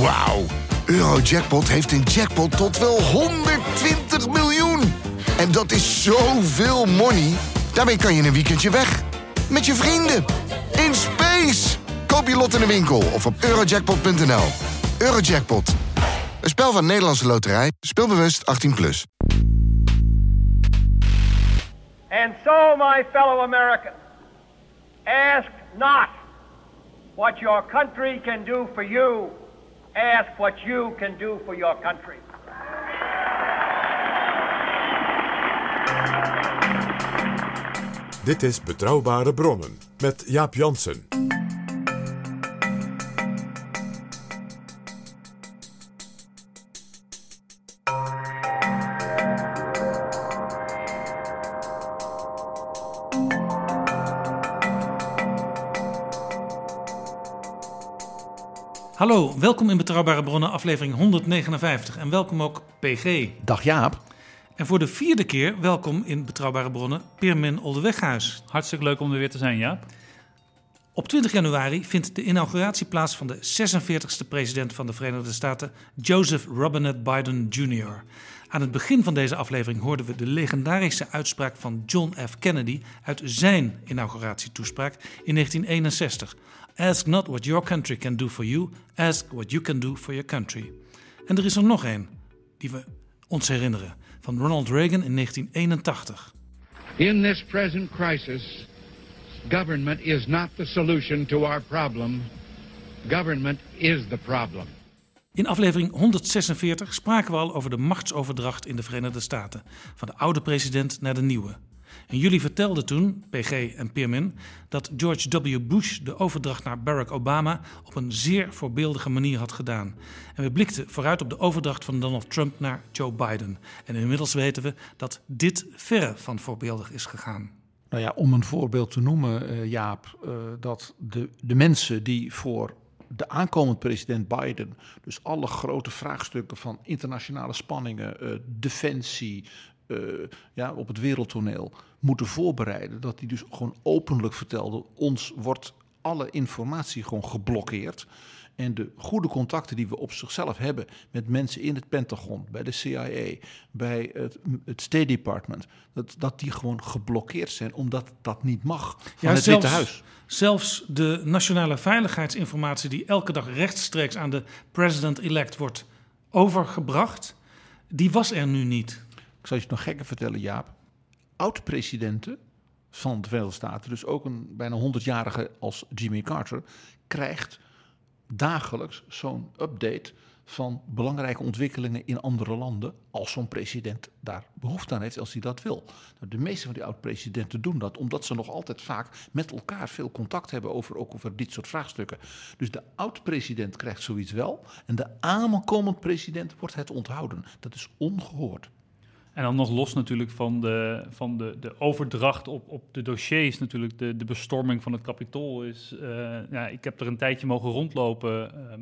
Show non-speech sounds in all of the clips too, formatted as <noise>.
Wauw. Eurojackpot heeft een jackpot tot wel 120 miljoen. En dat is zoveel money. Daarmee kan je een weekendje weg. Met je vrienden. In space. Koop je lot in de winkel of op eurojackpot.nl. Eurojackpot. Een spel van Nederlandse Loterij. Speelbewust 18+. Plus. And so, my fellow Americans, ask not what your country can do for you. Ask what you can do for your country. Dit is Betrouwbare Bronnen met Jaap Jansen. Hallo, welkom in Betrouwbare Bronnen, aflevering 159. En welkom ook PG. Dag Jaap. En voor de vierde keer welkom in Betrouwbare Bronnen, Pirmin Oldeweghuis. Hartstikke leuk om er weer te zijn, Jaap. Op 20 januari vindt de inauguratie plaats van de 46e president van de Verenigde Staten, Joseph Robinette Biden Jr. Aan het begin van deze aflevering hoorden we de legendarische uitspraak van John F. Kennedy uit zijn inauguratietoespraak in 1961. Ask not what your country can do for you, ask what you can do for your country. En er is er nog één die we ons herinneren, van Ronald Reagan in 1981. In this present crisis, government is not the solution to our problem. Government is the problem. In aflevering 146 spraken we al over de machtsoverdracht in de Verenigde Staten, van de oude president naar de nieuwe. En jullie vertelden toen, PG en Pirmin, dat George W. Bush de overdracht naar Barack Obama op een zeer voorbeeldige manier had gedaan. En we blikten vooruit op de overdracht van Donald Trump naar Joe Biden. En inmiddels weten we dat dit verre van voorbeeldig is gegaan. Nou ja, om een voorbeeld te noemen, uh, Jaap, uh, dat de, de mensen die voor de aankomend president Biden, dus alle grote vraagstukken van internationale spanningen, uh, defensie, ja, op het wereldtoneel, moeten voorbereiden. Dat hij dus gewoon openlijk vertelde: ons wordt alle informatie gewoon geblokkeerd. En de goede contacten die we op zichzelf hebben met mensen in het Pentagon, bij de CIA, bij het, het State Department, dat, dat die gewoon geblokkeerd zijn omdat dat niet mag van Ja, het zelfs- Witte Huis. Zelfs de nationale veiligheidsinformatie die elke dag rechtstreeks aan de president-elect wordt overgebracht, die was er nu niet. Zal je het nog gekker vertellen, Jaap. Oud-presidenten van de Verenigde Staten, dus ook een bijna 100-jarige als Jimmy Carter, krijgt dagelijks zo'n update van belangrijke ontwikkelingen in andere landen, als zo'n president daar behoefte aan heeft, als hij dat wil. Nou, de meeste van die oud-presidenten doen dat, omdat ze nog altijd vaak met elkaar veel contact hebben over, ook over dit soort vraagstukken. Dus de oud-president krijgt zoiets wel, en de aankomend president wordt het onthouden. Dat is ongehoord. En dan nog los natuurlijk van de, van de, de overdracht op, op de dossiers, natuurlijk de, de bestorming van het kapitool is. eh, ja, ik heb er een tijdje mogen rondlopen. Ehm,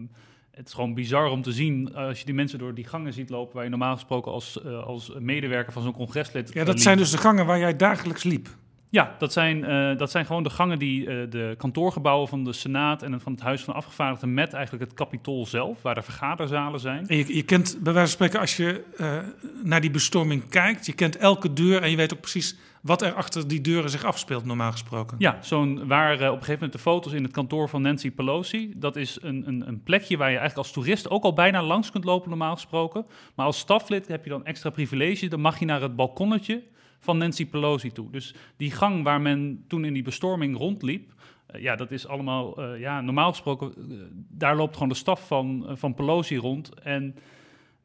het is gewoon bizar om te zien als je die mensen door die gangen ziet lopen, waar je normaal gesproken als, eh, als medewerker van zo'n congreslid. Ja, eh, dat liep. zijn dus de gangen waar jij dagelijks liep. Ja, dat zijn, eh, dat zijn gewoon de gangen die eh, de kantoorgebouwen van de Senaat en van het Huis van Afgevaardigden met eigenlijk het kapitool zelf, waar de vergaderzalen zijn. En je, je kent bij wijze van spreken, als je eh, naar die bestorming kijkt, je kent elke deur en je weet ook precies wat er achter die deuren zich afspeelt, normaal gesproken. Ja, zo'n waar op een gegeven moment de foto's in het kantoor van Nancy Pelosi. Dat is een, een, een plekje waar je eigenlijk als toerist ook al bijna langs kunt lopen, normaal gesproken. Maar als staflid heb je dan extra privilege. Dan mag je naar het balkonnetje van Nancy Pelosi toe. Dus die gang waar men toen in die bestorming rondliep. eh, ja, dat is allemaal, eh, ja, normaal gesproken, eh, daar loopt gewoon de staf van, van Pelosi rond. En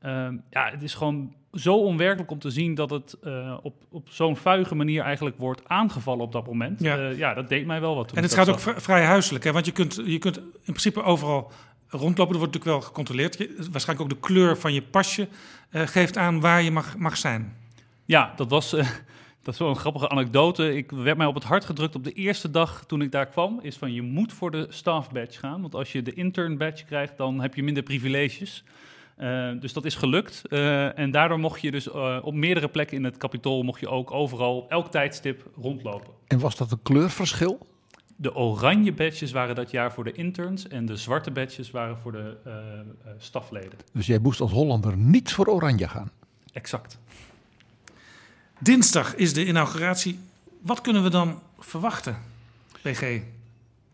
ehm, ja, het is gewoon zo onwerkelijk om te zien dat het op, op zo'n vuige manier eigenlijk wordt aangevallen op dat moment. Ja. Ja, dat deed mij wel wat. toen En het gaat ook zag. vrij huiselijk, hè? want je kunt, je kunt in principe overal rondlopen. Er wordt natuurlijk wel gecontroleerd. Je, waarschijnlijk ook de kleur van je pasje geeft aan waar je mag, mag zijn. Ja, dat was, dat is wel een grappige anekdote. Ik werd mij op het hart gedrukt op de eerste dag toen ik daar kwam. Is van je moet voor de staff badge gaan. Want als je de intern badge krijgt, dan heb je minder privileges. Eh, dus dat is gelukt. Eh, en daardoor mocht je dus eh, op meerdere plekken in het kapitool mocht je ook overal op elk tijdstip rondlopen. En was dat een kleurverschil? De oranje badges waren dat jaar voor de interns en de zwarte badges waren voor de stafleden. Dus jij moest als Hollander niet voor oranje gaan? Exact. Dinsdag is de inauguratie. Wat kunnen we dan verwachten, PG?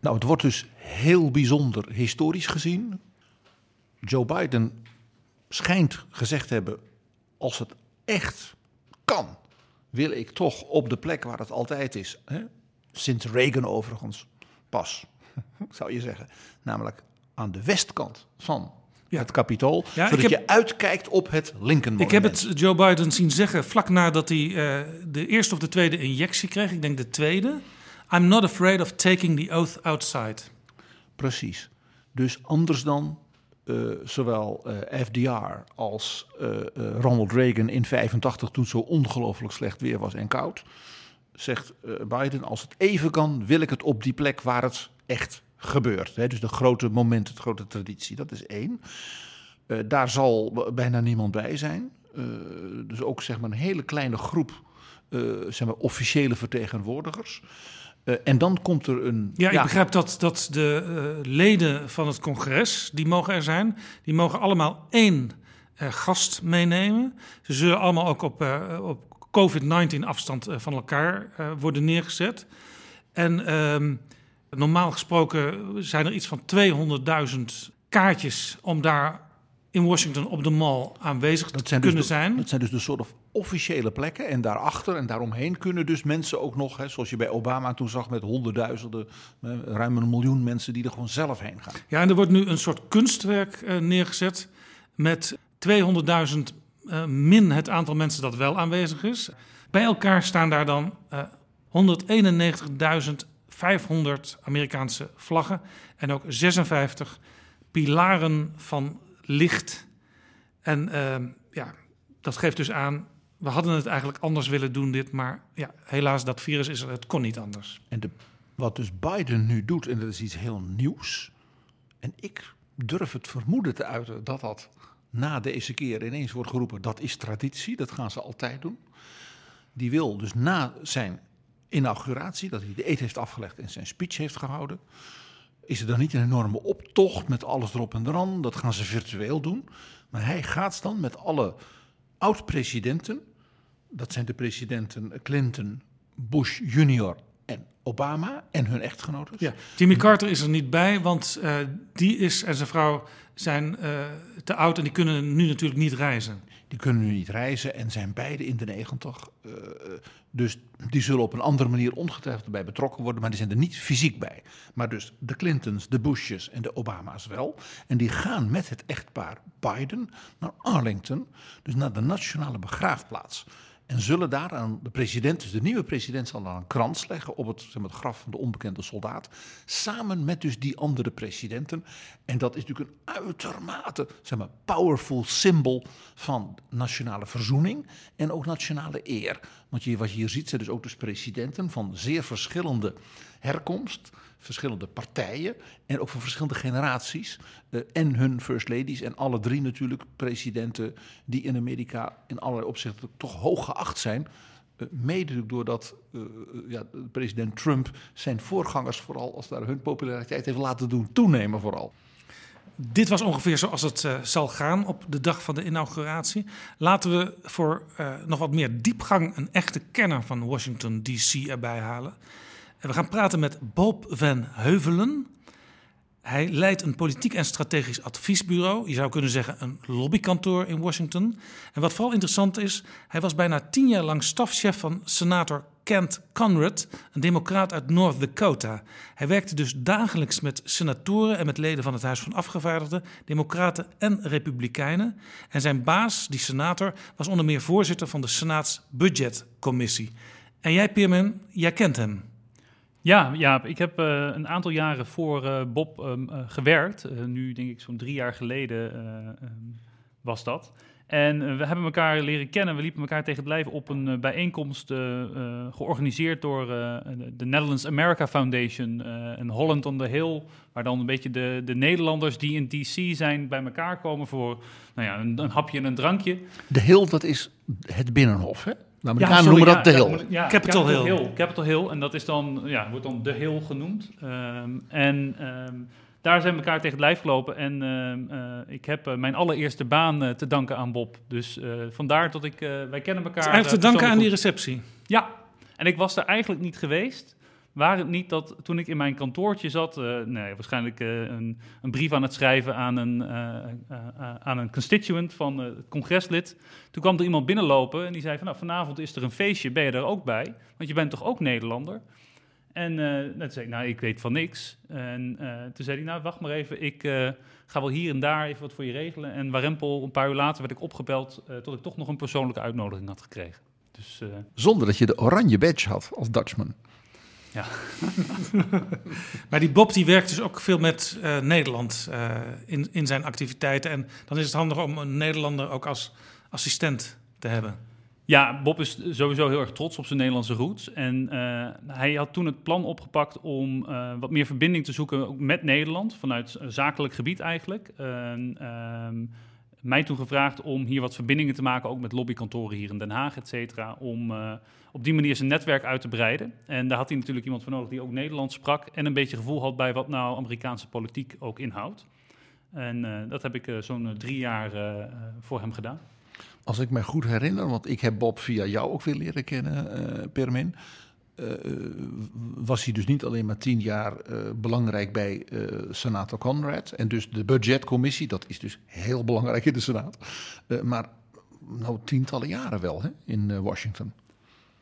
Nou, het wordt dus heel bijzonder historisch gezien. Joe Biden schijnt gezegd te hebben: als het echt kan, wil ik toch op de plek waar het altijd is. Hè? Sinds Reagan overigens pas, <laughs> zou je zeggen. Namelijk aan de westkant van ja. het kapitool. Ja, zodat je uitkijkt op het Lincoln Monument. Ik heb het Joe Biden zien zeggen vlak nadat hij uh, de eerste of de tweede injectie kreeg. Ik denk de tweede. I'm not afraid of taking the oath outside. Precies. Dus anders dan uh, zowel uh, FDR als Ronald Reagan in 85 toen het zo ongelooflijk slecht weer was en koud, zegt Biden: als het even kan, wil ik het op die plek waar het echt gebeurt. Hè? Dus de grote moment, de grote traditie, dat is één. daar zal bijna niemand bij zijn. dus ook zeg maar een hele kleine groep zeg maar, officiële vertegenwoordigers. En dan komt er een. Ja, ik begrijp dat, dat de leden van het congres, die mogen er zijn, die mogen allemaal één gast meenemen. Ze zullen allemaal ook op, op COVID-19 afstand van elkaar worden neergezet. En ehm, normaal gesproken zijn er iets van 200.000 kaartjes om daar in Washington op de mall aanwezig dat te kunnen dus zijn. Dat zijn dus de soort officiële plekken. En daarachter en daaromheen kunnen dus mensen ook nog, hè, zoals je bij Obama toen zag met honderdduizenden, ruim een miljoen mensen die er gewoon zelf heen gaan. Ja, en er wordt nu een soort kunstwerk uh, neergezet met 200.000 uh, min het aantal mensen dat wel aanwezig is. Bij elkaar staan daar dan uh, 191.500 Amerikaanse vlaggen en ook 56 pilaren van licht. En uh, ja, dat geeft dus aan, we hadden het eigenlijk anders willen doen dit, maar ja, helaas dat virus is er, het kon niet anders. En de, wat dus Biden nu doet, en dat is iets heel nieuws, en ik durf het vermoeden te uiten dat dat na deze keer ineens wordt geroepen, dat is traditie, dat gaan ze altijd doen. Die wil dus na zijn inauguratie, dat hij de eet heeft afgelegd en zijn speech heeft gehouden, is er dan niet een enorme optocht met alles erop en eraan. Dat gaan ze virtueel doen. Maar hij gaat dan met alle oud-presidenten, dat zijn de presidenten Clinton, Bush junior en Obama en hun echtgenoten. Ja, Jimmy Carter is er niet bij, want uh, die is en zijn vrouw zijn uh, te oud en die kunnen nu natuurlijk niet reizen. Die kunnen nu niet reizen en zijn beide in de negentig. Uh, dus die zullen op een andere manier ongetwijfeld erbij betrokken worden, maar die zijn er niet fysiek bij. Maar dus de Clintons, de Bushes en de Obama's wel. En die gaan met het echtpaar Biden naar Arlington, dus naar de nationale begraafplaats. En zullen daar aan de president, dus de nieuwe president, zal dan een krans leggen op het, het graf van de onbekende soldaat. Samen met dus die andere presidenten. En dat is natuurlijk een uitermate zeg maar, powerful symbool van nationale verzoening en ook nationale eer. Want je, wat je hier ziet zijn dus ook dus presidenten van zeer verschillende herkomst verschillende partijen en ook van verschillende generaties. Uh, en hun first ladies en alle drie natuurlijk presidenten die in Amerika in allerlei opzichten toch hoog geacht zijn. Uh, mede doordat uh, ja, president Trump zijn voorgangers vooral als daar hun populariteit heeft laten doen toenemen vooral. Dit was ongeveer zoals het zal gaan op de dag van de inauguratie. Laten we voor nog wat meer diepgang een echte kenner van Washington DC erbij halen. En we gaan praten met Bob van Heuvelen. Hij leidt een politiek en strategisch adviesbureau. Je zou kunnen zeggen een lobbykantoor in Washington. En wat vooral interessant is, hij was bijna tien jaar lang stafchef van senator Kent Conrad, een democraat uit North Dakota. Hij werkte dus dagelijks met senatoren en met leden van het Huis van Afgevaardigden, democraten en republikeinen. En zijn baas, die senator, was onder meer voorzitter van de Senaats Budgetcommissie. En jij, Pierman, jij kent hem. Ja, ja ik heb uh, een aantal jaren voor uh, Bob um, uh, gewerkt. nu denk ik zo'n drie jaar geleden um, was dat. En we hebben elkaar leren kennen. We liepen elkaar tegen het lijf op een bijeenkomst georganiseerd door de Netherlands America Foundation en Holland on the Hill. Waar dan een beetje de, de Nederlanders die in DC zijn bij elkaar komen voor nou ja, een, een hapje en een drankje. De Hill, dat is het Binnenhof, hè? De Amerikanen noemen dat de Hill. Ja, Capitol Hill. Capitol Hill. En dat is dan, ja, wordt dan de Hill genoemd. Ehm, en ehm, daar zijn we elkaar tegen het lijf gelopen. En ehm, eh, ik heb eh, mijn allereerste baan eh, te danken aan Bob. Dus eh, vandaar dat ik, eh, wij kennen elkaar. Eigenlijk te danken aan die receptie. Ja, en ik was er eigenlijk niet geweest. Waar het niet dat toen ik in mijn kantoortje zat, eh, nee, waarschijnlijk eh, een, een brief aan het schrijven aan een, eh, aan een constituent van het congreslid. Toen kwam er iemand binnenlopen en die zei van nou, vanavond is er een feestje, ben je er ook bij? Want je bent toch ook Nederlander? En toen zei ik, nou, ik weet van niks. En toen zei hij, nou, wacht maar even, ik ga wel hier en daar even wat voor je regelen. En Warempel, een paar uur later werd ik opgebeld tot ik toch nog een persoonlijke uitnodiging had gekregen. Dus Zonder dat je de oranje badge had als Dutchman. Ja. <laughs> Maar die Bob die werkt dus ook veel met eh, Nederland eh, in, in zijn activiteiten. En dan is het handig om een Nederlander ook als assistent te hebben. Ja, Bob is sowieso heel erg trots op zijn Nederlandse roots. En eh, hij had toen het plan opgepakt om wat meer verbinding te zoeken met Nederland, vanuit zakelijk gebied eigenlijk. En, ehm, mij toen gevraagd om hier wat verbindingen te maken, ook met lobbykantoren hier in Den Haag, et cetera, om eh, op die manier zijn netwerk uit te breiden. En daar had hij natuurlijk iemand voor nodig die ook Nederlands sprak en een beetje gevoel had bij wat nou Amerikaanse politiek ook inhoudt. En eh, dat heb ik eh, zo'n drie jaar voor hem gedaan. Als ik me goed herinner, want ik heb Bob via jou ook weer leren kennen, Permin. Eh, was hij dus niet alleen maar tien jaar eh, belangrijk bij eh, senator Conrad. En dus de budgetcommissie, dat is dus heel belangrijk in de Senaat. Maar nou tientallen jaren wel hè, in Washington.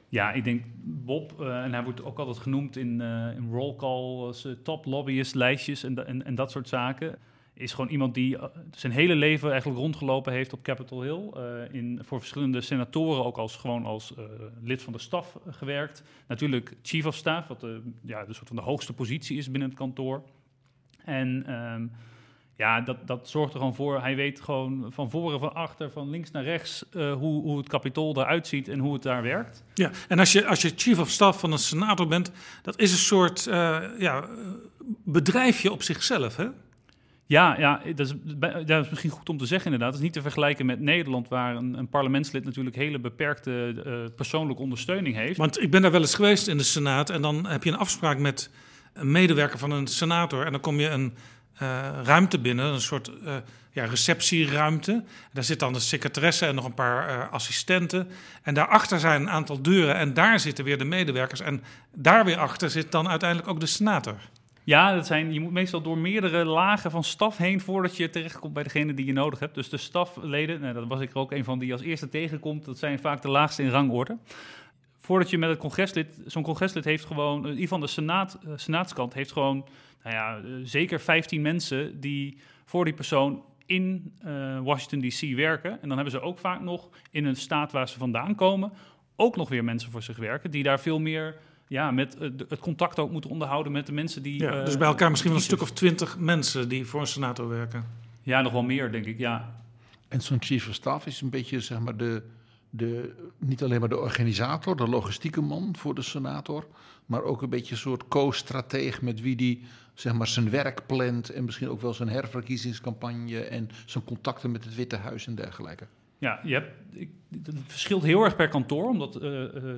Ja, ik denk Bob, en hij wordt ook altijd genoemd in, eh in roll call eh, top lobbyist lijstjes en, en, en dat soort zaken. Is gewoon iemand die eh, zijn hele leven eigenlijk rondgelopen heeft op Capitol Hill. eh, in, voor verschillende senatoren ook als, gewoon als eh, lid van de staf gewerkt. Natuurlijk chief of staff, wat de, ja, de soort van de hoogste positie is binnen het kantoor. En ehm, ja, dat, dat zorgt er gewoon voor. Hij weet gewoon van voren, van achter, van links naar rechts hoe, hoe het kapitool eruit ziet en hoe het daar werkt. Ja, en als je, als je chief of staff van een senator bent, dat is een soort ja, bedrijfje op zichzelf, hè? Ja, ja dat, is, dat is misschien goed om te zeggen inderdaad. Het is niet te vergelijken met Nederland, waar een, een parlementslid natuurlijk hele beperkte eh, persoonlijke ondersteuning heeft. Want ik ben daar wel eens geweest in de Senaat en dan heb je een afspraak met een medewerker van een senator en dan kom je een eh, ruimte binnen, een soort eh, ja, receptieruimte. Daar zit dan de secretaresse en nog een paar assistenten. En daarachter zijn een aantal deuren en daar zitten weer de medewerkers. En daar weer achter zit dan uiteindelijk ook de senator. Ja, dat zijn, je moet meestal door meerdere lagen van staf heen voordat je terechtkomt bij degene die je nodig hebt. Dus de stafleden, nou, dat was ik er ook een van die als eerste tegenkomt, dat zijn vaak de laagste in rangorde. Voordat je met het congreslid, zo'n congreslid heeft gewoon, in ieder geval de senaat, eh, senaatskant heeft gewoon, nou ja, eh, zeker 15 mensen die voor die persoon in eh, Washington DC werken. En dan hebben ze ook vaak nog in een staat waar ze vandaan komen, ook nog weer mensen voor zich werken die daar veel meer ja, met eh, de- het contact ook moeten onderhouden met de mensen die. Ja, eh, dus bij elkaar misschien wel een stuk of twintig mensen die voor een senator werken. Ja, nog wel meer, denk ik. Ja, En zo'n chief of staff is een beetje zeg maar de, de, niet alleen maar de organisator, de logistieke man voor de senator, maar ook een beetje een soort co-strateeg met wie die zeg maar zijn werk plant en misschien ook wel zijn herverkiezingscampagne en zijn contacten met het Witte Huis en dergelijke. ja je hebt, ik, het verschilt heel erg per kantoor, omdat eh,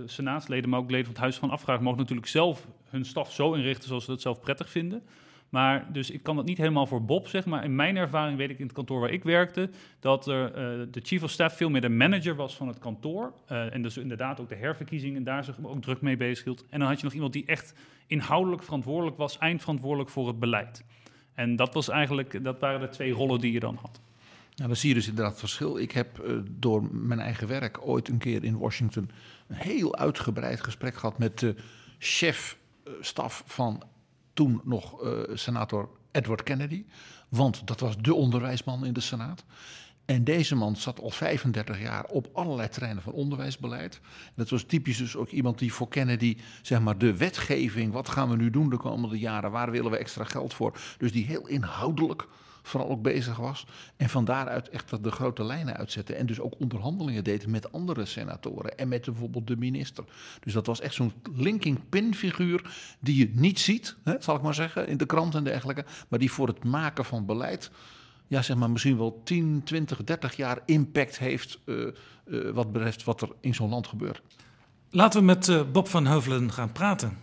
senaatsleden, maar ook leden van het Huis van Afvraag, mogen natuurlijk zelf hun staf zo inrichten zoals ze dat zelf prettig vinden. Maar dus ik kan dat niet helemaal voor Bob zeggen, maar in mijn ervaring weet ik in het kantoor waar ik werkte, dat er, eh, de chief of staff veel meer de manager was van het kantoor. eh, en dus inderdaad ook de herverkiezing en daar zich ook druk mee bezig hield. En dan had je nog iemand die echt inhoudelijk verantwoordelijk was, eindverantwoordelijk voor het beleid. En dat, was eigenlijk, dat waren de twee rollen die je dan had. Nou, dan zie je dus inderdaad het verschil. Ik heb eh, door mijn eigen werk ooit een keer in Washington een heel uitgebreid gesprek gehad met de chef-staf van toen nog eh, senator Edward Kennedy. Want dat was de onderwijsman in de Senaat. En deze man zat al 35 jaar op allerlei terreinen van onderwijsbeleid. Dat was typisch dus ook iemand die voor Kennedy, zeg maar, de wetgeving, wat gaan we nu doen de komende jaren, waar willen we extra geld voor? Dus die heel inhoudelijk vooral ook bezig was. En van daaruit echt de grote lijnen uitzette. En dus ook onderhandelingen deed met andere senatoren en met bijvoorbeeld de minister. Dus dat was echt zo'n linking pin figuur die je niet ziet, hè, zal ik maar zeggen, in de krant en dergelijke. Maar die voor het maken van beleid ja, zeg maar misschien wel 10, 20, 30 jaar impact heeft uh, uh, wat betreft wat er in zo'n land gebeurt. Laten we met uh, Bob van Heuvelen gaan praten.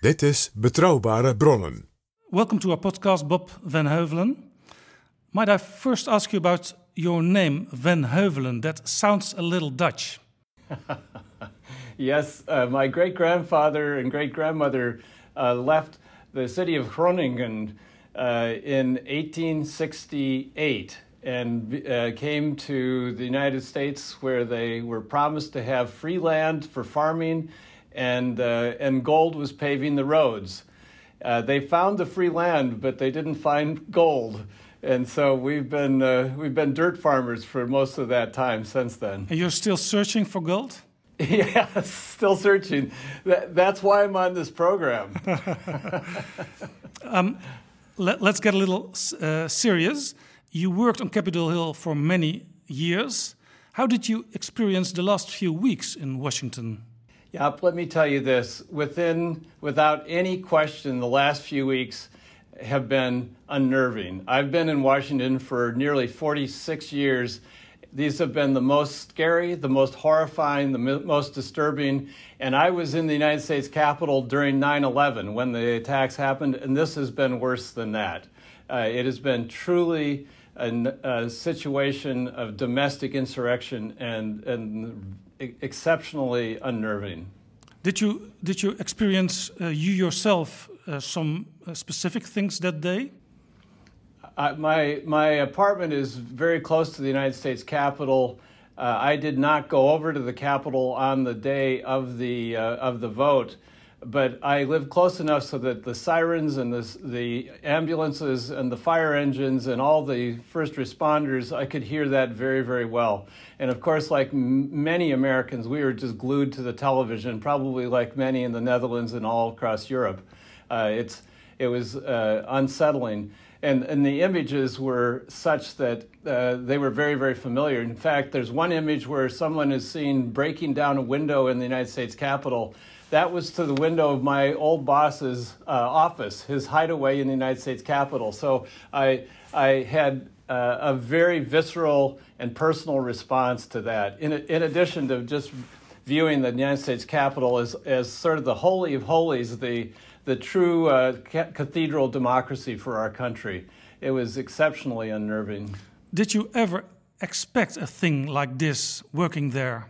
Dit is Betrouwbare Bronnen. Welcome to our podcast, Bob van Heuvelen. Might I first ask you about your name, Van Heuvelen? That sounds a little Dutch. <laughs> yes, uh, my great grandfather and great grandmother uh, left the city of Groningen uh, in 1868 and uh, came to the United States where they were promised to have free land for farming and, uh, and gold was paving the roads. Uh, they found the free land, but they didn't find gold. And so we've been, uh, we've been dirt farmers for most of that time since then. And you're still searching for gold? <laughs> yeah, still searching. That, that's why I'm on this program. <laughs> um, let, us get a little uh, serious. You worked on Capitol Hill for many years. How did you experience the last few weeks in Washington? Yeah, let me tell you this. Within, without any question, the last few weeks have been unnerving. I've been in Washington for nearly 46 years. These have been the most scary, the most horrifying, the most disturbing. And I was in the United States Capitol during 9 11 when the attacks happened, and this has been worse than that. Uh, it has been truly a, a, situation of domestic insurrection and, and exceptionally unnerving. Did you did you experience uh, you yourself uh, some uh, specific things that day? my my apartment is very close to the United States Capitol. Uh, I did not go over to the Capitol on the day of the uh, of the vote, but I live close enough so that the sirens and the the ambulances and the fire engines and all the first responders, I could hear that very very well. And of course, like m- many Americans, we were just glued to the television, probably like many in the Netherlands and all across Europe. Uh, it's it was uh, unsettling and, and the images were such that uh, they were very, very familiar. In fact, there's one image where someone is seen breaking down a window in the United States Capitol. That was to the window of my old boss's uh, office, his hideaway in the United States Capitol. So I, I had uh, a very visceral and personal response to that. In, in addition to just viewing the United States Capitol as, as sort of the holy of holies, the the true uh, cathedral democracy for our country. It was exceptionally unnerving. Did you ever expect a thing like this working there?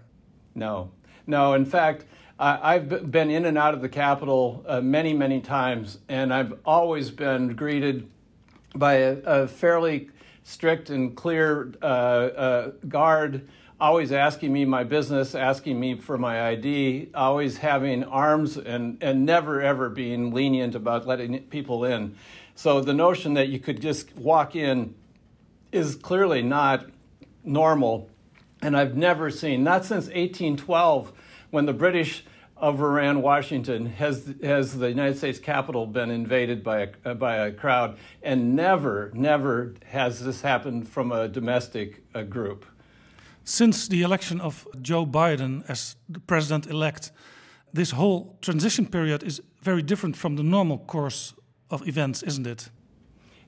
No. No, in fact, I've been in and out of the Capitol uh, many, many times, and I've always been greeted by a, a fairly strict and clear uh, uh guard always asking me my business, asking me for my ID, always having arms and, and never ever being lenient about letting people in. So the notion that you could just walk in is clearly not normal. And I've never seen, not since 1812, when the British overran Washington, has, has the United States Capitol been invaded by a, by a crowd. And never, never has this happened from a domestic uh, group. Since the election of Joe Biden as the president elect, this whole transition period is very different from the normal course of events, isn't it?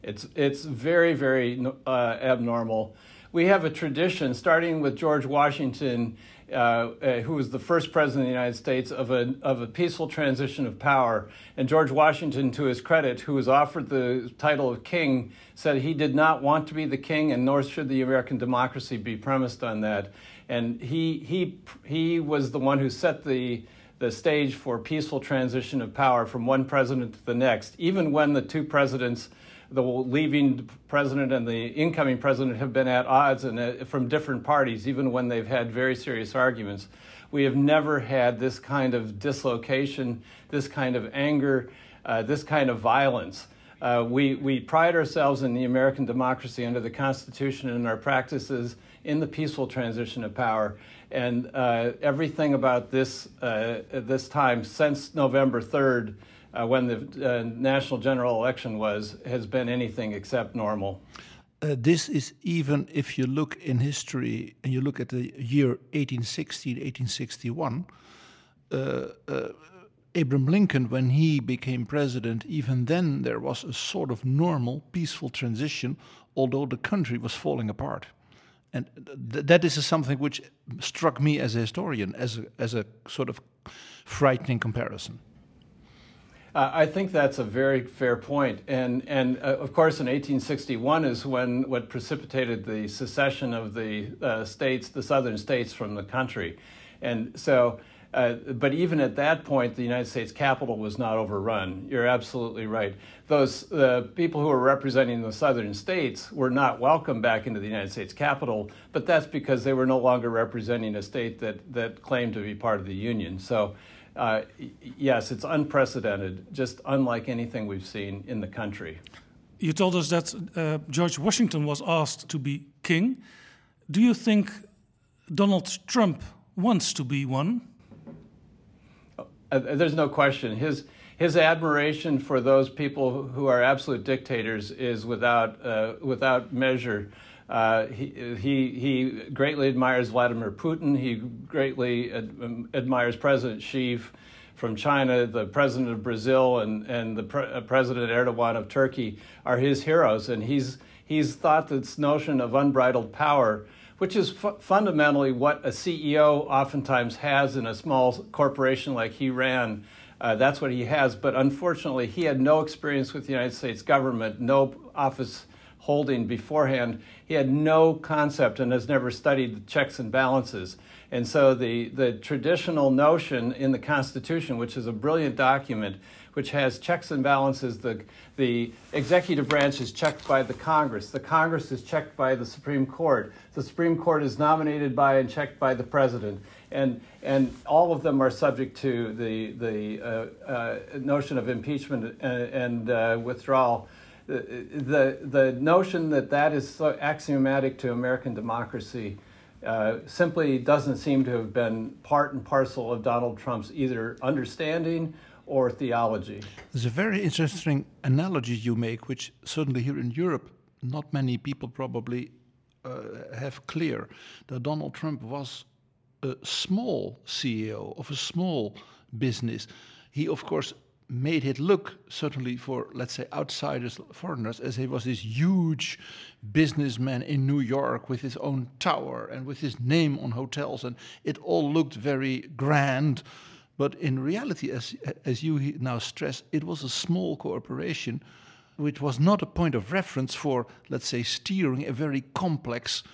It's, it's very, very uh, abnormal. We have a tradition, starting with George Washington uh, uh, who was the first president of the United States, of a, of a peaceful transition of power. And George Washington, to his credit, who was offered the title of king, said he did not want to be the king, and nor should the American democracy be premised on that. And he, he, he was the one who set the, the stage for peaceful transition of power from one president to the next, even when the two presidents the leaving president and the incoming president have been at odds and uh, from different parties, even when they've had very serious arguments. We have never had this kind of dislocation, this kind of anger, uh, this kind of violence. Uh, we, we pride ourselves in the American democracy under the Constitution and our practices in the peaceful transition of power. And uh, everything about this, uh, this time since November 3rd uh, when the uh, national general election was has been anything except normal. Uh, this is even if you look in history and you look at the year 1860, 1861, uh, uh, Abraham Lincoln, when he became president, even then there was a sort of normal, peaceful transition, although the country was falling apart. And th- that is something which struck me as a historian as a, as a sort of frightening comparison. Uh, I think that's a very fair point. And, and uh, of course, in 1861 is when what precipitated the secession of the uh, states, the southern states, from the country. And so, uh, but even at that point, the United States Capitol was not overrun. You're absolutely right. Those the people who were representing the southern states were not welcome back into the United States Capitol, but that's because they were no longer representing a state that, that claimed to be part of the Union. So, uh, yes, it's unprecedented, just unlike anything we've seen in the country. You told us that uh, George Washington was asked to be king. Do you think Donald Trump wants to be one? Uh, there's no question. His his admiration for those people who are absolute dictators is without uh, without measure. Uh, he, he, he greatly admires Vladimir Putin. He greatly ad, um, admires President Xi from China, the president of Brazil, and, and the pre- uh, President Erdogan of Turkey are his heroes. And he's, he's thought this notion of unbridled power, which is fu- fundamentally what a CEO oftentimes has in a small corporation like he ran. Uh, that's what he has. But unfortunately, he had no experience with the United States government, no office holding beforehand. He had no concept and has never studied the checks and balances. And so the, the traditional notion in the Constitution, which is a brilliant document, which has checks and balances, the, the executive branch is checked by the Congress. The Congress is checked by the Supreme Court. The Supreme Court is nominated by and checked by the President. And, and all of them are subject to the, the uh, uh, notion of impeachment and, and uh, withdrawal the, the notion that that is so axiomatic to American democracy uh, simply doesn't seem to have been part and parcel of Donald Trump's either understanding or theology. There's a very interesting analogy you make, which certainly here in Europe, not many people probably uh, have clear that Donald Trump was a small CEO of a small business. He, of course, made it look certainly for let's say outsiders foreigners as he was this huge businessman in New York with his own tower and with his name on hotels and it all looked very grand. But in reality as as you now stress it was a small corporation which was not a point of reference for let's say steering a very complex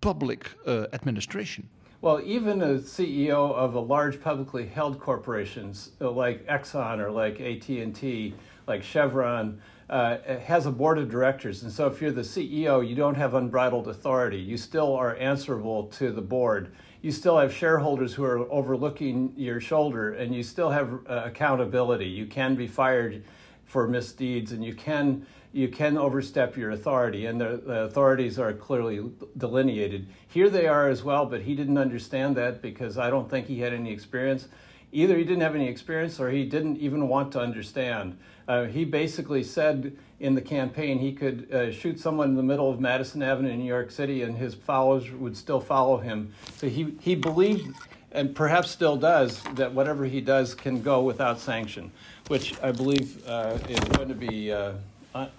public uh, administration well, even a CEO of a large publicly held corporations uh, like Exxon or like AT&T, like Chevron, uh, has a board of directors. And so if you're the CEO, you don't have unbridled authority. You still are answerable to the board. You still have shareholders who are overlooking your shoulder, and you still have uh, accountability. You can be fired for misdeeds, and you can you can overstep your authority, and the, the, authorities are clearly delineated. Here they are as well, but he didn't understand that because I don't think he had any experience. Either he didn't have any experience or he didn't even want to understand. Uh, he basically said in the campaign he could uh, shoot someone in the middle of Madison Avenue in New York City and his followers would still follow him. So he, he believed, and perhaps still does, that whatever he does can go without sanction, which I believe uh, is going to be uh,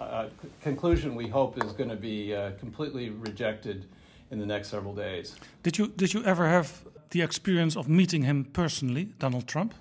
uh, conclusion we hope is going to be uh, completely rejected in the next several days. Did you did you ever have the experience of meeting him personally, Donald Trump?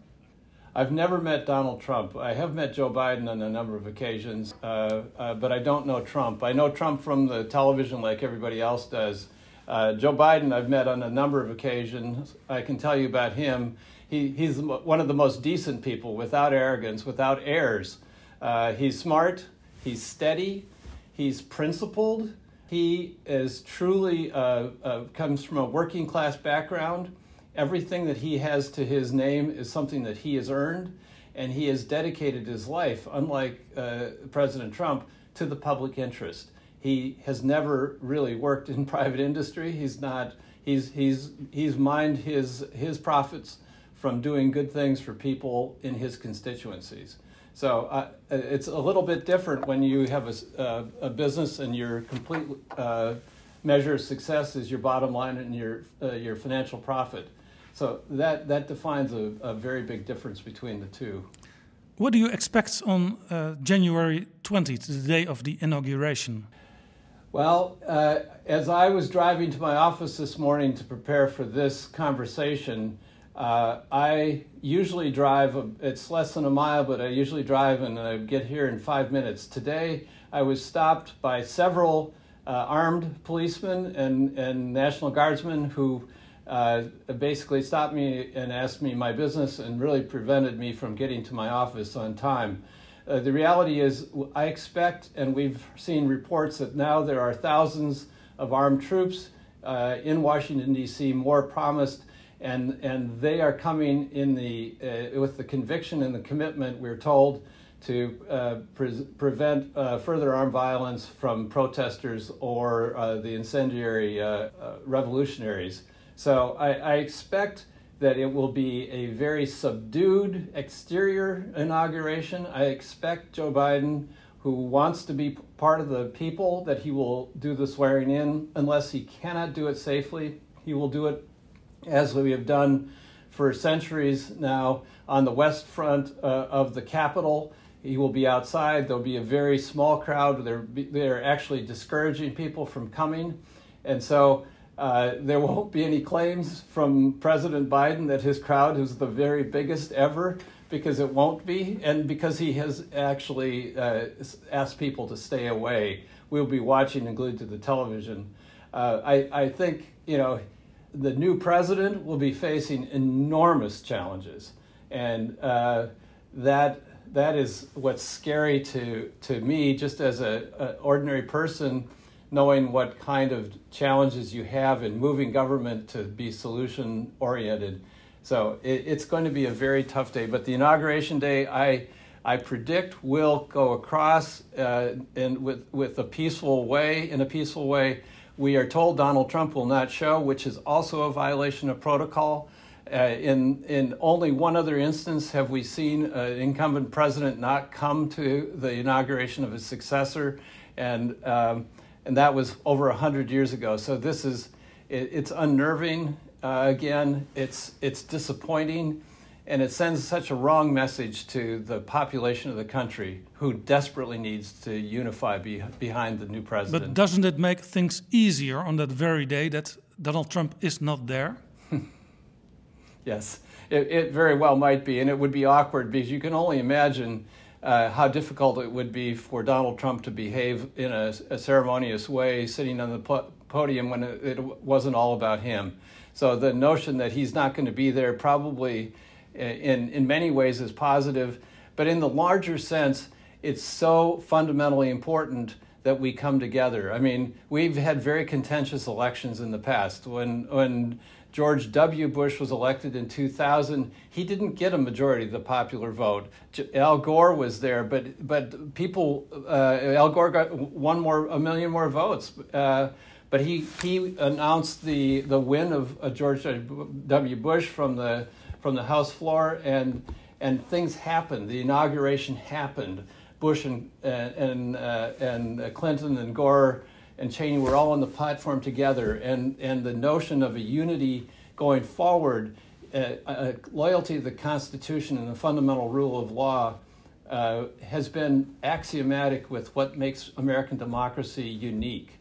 I've never met Donald Trump. I have met Joe Biden on a number of occasions, uh, uh, but I don't know Trump. I know Trump from the television like everybody else does. Uh, Joe Biden, I've met on a number of occasions. I can tell you about him. He, he's one of the most decent people, without arrogance, without airs. Uh, he's smart. He's steady. He's principled. He is truly uh, uh, comes from a working class background. Everything that he has to his name is something that he has earned, and he has dedicated his life, unlike uh, President Trump, to the public interest. He has never really worked in <laughs> private industry. He's not. He's he's he's mined his his profits from doing good things for people in his constituencies. So uh, it's a little bit different when you have a, uh, a business and your complete uh, measure of success is your bottom line and your uh, your financial profit. So that, that defines a, a very big difference between the two. What do you expect on uh, January 20th, the day of the inauguration? Well, uh, as I was driving to my office this morning to prepare for this conversation, uh, I usually drive, a, it's less than a mile, but I usually drive and I get here in five minutes. Today, I was stopped by several uh, armed policemen and, and National Guardsmen who uh, basically stopped me and asked me my business and really prevented me from getting to my office on time. Uh, the reality is, I expect, and we've seen reports that now there are thousands of armed troops uh, in Washington, D.C., more promised, and, and they are coming in the, uh, with the conviction and the commitment, we're told, to uh, pre- prevent uh, further armed violence from protesters or the incendiary revolutionaries. So I, I, expect that it will be a very subdued exterior inauguration. I expect Joe Biden, who wants to be part of the people, that he will do the swearing in. Unless he cannot do it safely, he will do it as we have done for centuries now on the west front uh, of the Capitol. He will be outside. There'll be a very small crowd. They're, they're actually discouraging people from coming. And so uh, there won't be any claims from President Biden that his crowd is the very biggest ever, because it won't be, and because he has actually uh, asked people to stay away. We'll be watching and glued to the television. Uh, I, I think, you know, the new president will be facing enormous challenges, and uh, that that is what's scary to to me, just as a, a ordinary person knowing what kind of challenges you have in moving government to be solution oriented. So it, it's going to be a very tough day. But the inauguration day, I I predict will go across uh, in, with with a peaceful way. In a peaceful way, we are told Donald Trump will not show, which is also a violation of protocol. Uh, in in only one other instance have we seen an incumbent president not come to the inauguration of his successor, and um, and that was over 100 years ago. So this is, it, it's unnerving. Uh, again, it's, it's disappointing, and it sends such a wrong message to the population of the country who desperately needs to unify be, behind the new president. But doesn't it make things easier on that very day that Donald Trump is not there? <laughs> yes, it, it very well might be, and it would be awkward because you can only imagine uh, how difficult it would be for Donald Trump to behave in a, a ceremonious way, sitting on the po- podium when it, it, wasn't all about him. So the notion that he's not going to be there probably, in in many ways, is positive, but in the larger sense, it's so fundamentally important that we come together. I mean, we've had very contentious elections in the past when when George W. Bush was elected in 2000, he didn't get a majority of the popular vote. Al Gore was there, but but people, uh, Al Gore got one more, a million more votes. Uh, but he, he announced the, the win of uh, George W. Bush from the from the House floor, and and things happened. The inauguration happened. Bush and and uh, and Clinton and Gore and Cheney were all on the platform together, and, and the notion of a unity going forward, uh, a loyalty to the Constitution and the fundamental rule of law uh, has been axiomatic with what makes American democracy unique.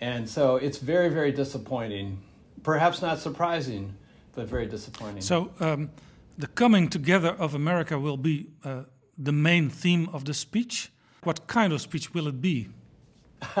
And so it's very, very disappointing. Perhaps not surprising, but very disappointing. So um, the coming together of America will be uh, the main theme of the speech. What kind of speech will it be? <laughs>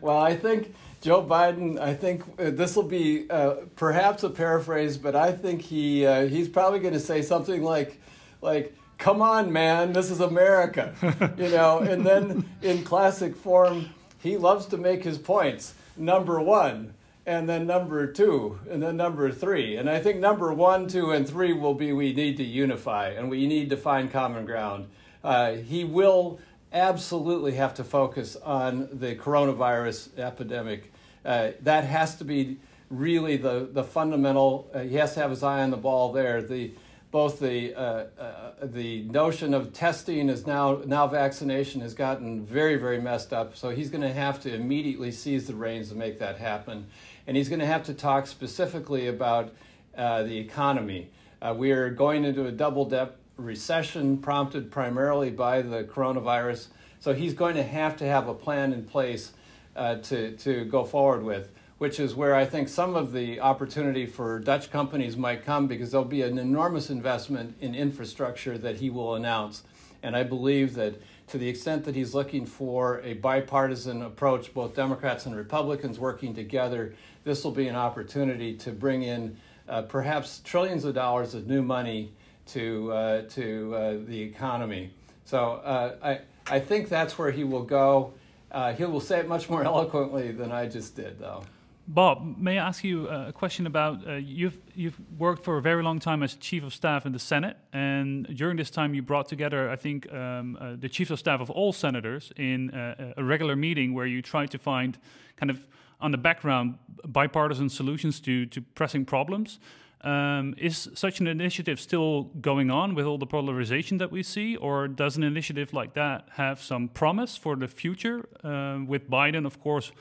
well, I think Joe Biden. I think uh, this will be uh, perhaps a paraphrase, but I think he uh, he's probably going to say something like, like, "Come on, man, this is America," <laughs> you know. And then in classic form, he loves to make his points. Number one. And then number two, and then number three. And I think number one, two, and three will be we need to unify and we need to find common ground. Uh, he will absolutely have to focus on the coronavirus epidemic. Uh, that has to be really the, the fundamental, uh, he has to have his eye on the ball there. The, both the, uh, uh the notion of testing is now, now vaccination has gotten very, very messed up. So he's going to have to immediately seize the reins to make that happen. And he's going to have to talk specifically about uh, the economy. Uh, we are going into a double dip recession prompted primarily by the coronavirus. So he's going to have to have a plan in place uh, to, to go forward with, which is where I think some of the opportunity for Dutch companies might come because there'll be an enormous investment in infrastructure that he will announce. And I believe that to the extent that he's looking for a bipartisan approach, both Democrats and Republicans working together, this will be an opportunity to bring in uh, perhaps trillions of dollars of new money to, uh, to uh, the economy. So uh, I, I think that's where he will go. Uh, he will say it much more <laughs> eloquently than I just did, though. Bob, may I ask you a question about uh, you've you've worked for a very long time as chief of staff in the Senate, and during this time you brought together, I think, um, uh, the chiefs of staff of all senators in uh, a regular meeting where you tried to find kind of on the background bipartisan solutions to to pressing problems. Um, is such an initiative still going on with all the polarization that we see, or does an initiative like that have some promise for the future? Uh, with Biden, of course,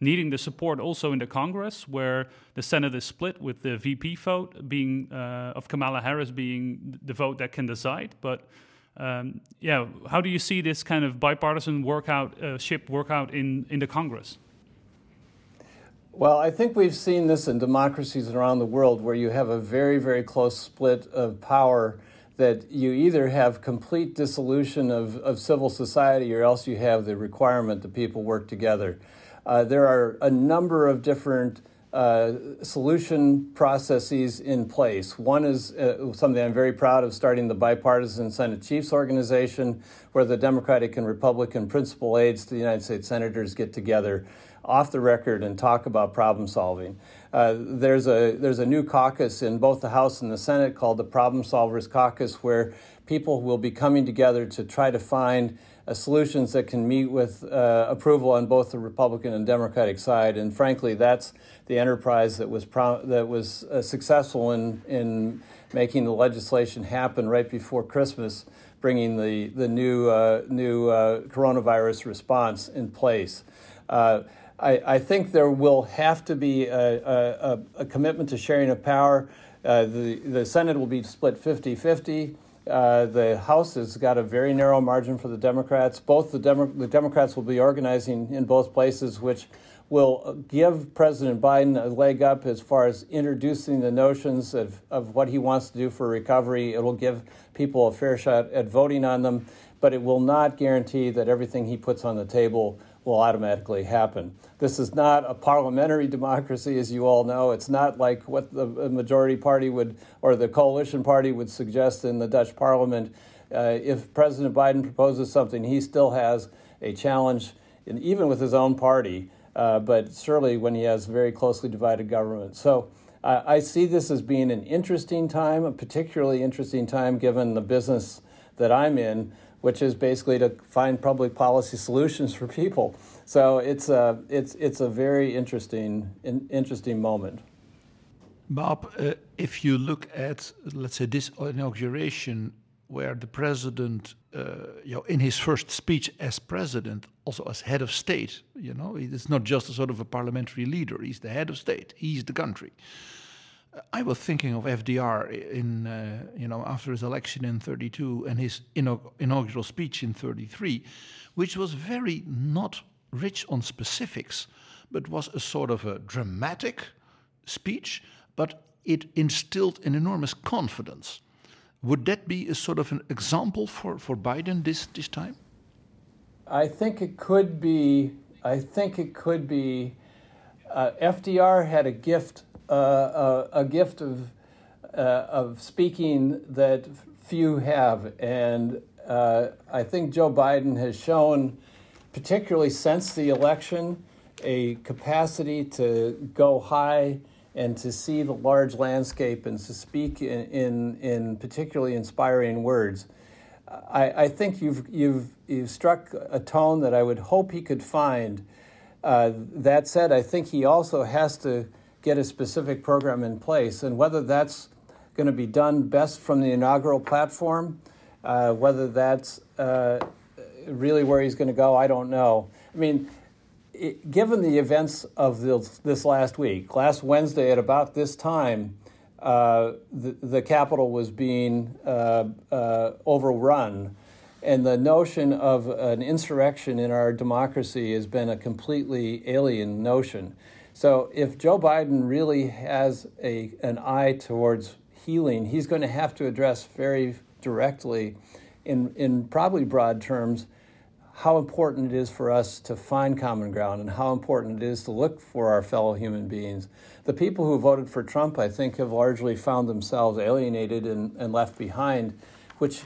needing the support also in the Congress, where the Senate is split, with the VP vote being uh, of Kamala Harris being the vote that can decide. But um, yeah, how do you see this kind of bipartisan workout uh, ship workout in in the Congress? Well, I think we've seen this in democracies around the world where you have a very, very close split of power that you either have complete dissolution of, of civil society or else you have the requirement that people work together. Uh, there are a number of different uh, solution processes in place. One is uh, something I'm very proud of starting the bipartisan Senate Chiefs Organization, where the Democratic and Republican principal aides to the United States senators get together off the record and talk about problem solving. Uh, there's a there's a new caucus in both the House and the Senate called the Problem Solvers Caucus, where people will be coming together to try to find uh, solutions that can meet with uh, approval on both the Republican and Democratic side. And frankly, that's the enterprise that was that was uh, successful in in making the legislation happen right before Christmas, bringing the the new uh, new uh, coronavirus response in place. I, I, think there will have to be a, a, a commitment to sharing of power. Uh, the, the Senate will be split 50 50. Uh, the House has got a very narrow margin for the Democrats. Both the, Demo- the Democrats will be organizing in both places, which will give President Biden a leg up as far as introducing the notions of, of what he wants to do for recovery. It will give people a fair shot at voting on them, but it will not guarantee that everything he puts on the table will automatically happen. This is not a parliamentary democracy, as you all know. It's not like what the majority party would or the coalition party would suggest in the Dutch parliament. Uh, if President Biden proposes something, he still has a challenge, in, even with his own party, uh, but surely when he has very closely divided government. So uh, I see this as being an interesting time, a particularly interesting time given the business that I'm in which is basically to find public policy solutions for people. So it's a, it's, it's a very interesting, in, interesting moment. Bob, uh, if you look at, let's say, this inauguration, where the president, uh, you know, in his first speech as president, also as head of state, you know, it's not just a sort of a parliamentary leader. He's the head of state. He's the country. I was thinking of FDR in uh, you know after his election in 32 and his inaugural speech in 33, which was very not rich on specifics, but was a sort of a dramatic speech, but it instilled an enormous confidence. Would that be a sort of an example for, for Biden this, this time? I think it could be. I think it could be. Uh, FDR had a gift a, a, gift of, uh, of speaking that few have. And uh, I think Joe Biden has shown, particularly since the election, a capacity to go high and to see the large landscape and to speak in, in, in particularly inspiring words. I, I, think you've, you've, you've struck a tone that I would hope he could find. Uh, that said, I think he also has to get a specific program in place. And whether that's going to be done best from the inaugural platform, uh, whether that's uh, really where he's going to go, I don't know. I mean, it, given the events of this, this last week, last Wednesday at about this time, uh, the, the Capitol was being uh, uh, overrun. And the notion of an insurrection in our democracy has been a completely alien notion. So, if Joe Biden really has a, an eye towards healing, he's going to have to address very directly, in, in probably broad terms, how important it is for us to find common ground and how important it is to look for our fellow human beings. The people who voted for Trump, I think, have largely found themselves alienated and, and left behind, which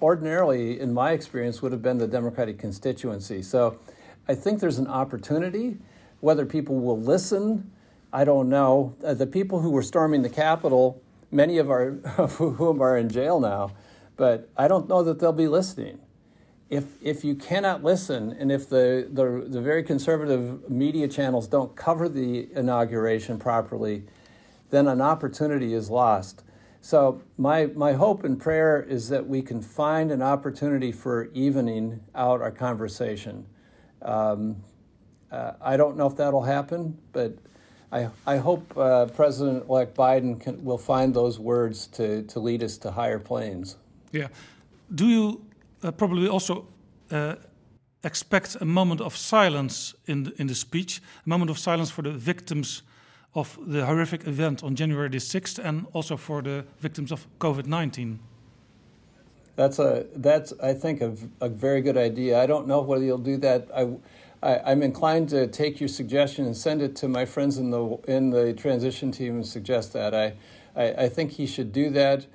ordinarily, in my experience, would have been the Democratic constituency. So I think there's an opportunity. Whether people will listen, I don't know. Uh, the people who were storming the Capitol, many of, our, <laughs> of whom are in jail now, but I don't know that they'll be listening if if you cannot listen and if the, the, the very conservative media channels don't cover the inauguration properly, then an opportunity is lost. So my my hope and prayer is that we can find an opportunity for evening out our conversation. Um, uh, I don't know if that'll happen, but I, I hope uh, President-elect Biden can, will find those words to, to lead us to higher planes. Yeah. Do you uh, probably also uh, expect a moment of silence in the, in the speech, a moment of silence for the victims of the horrific event on January the 6th and also for the victims of COVID 19. That's a that's I think a, a very good idea. I don't know whether you'll do that. I, I am inclined to take your suggestion and send it to my friends in the in the transition team and suggest that. I I, I think he should do that.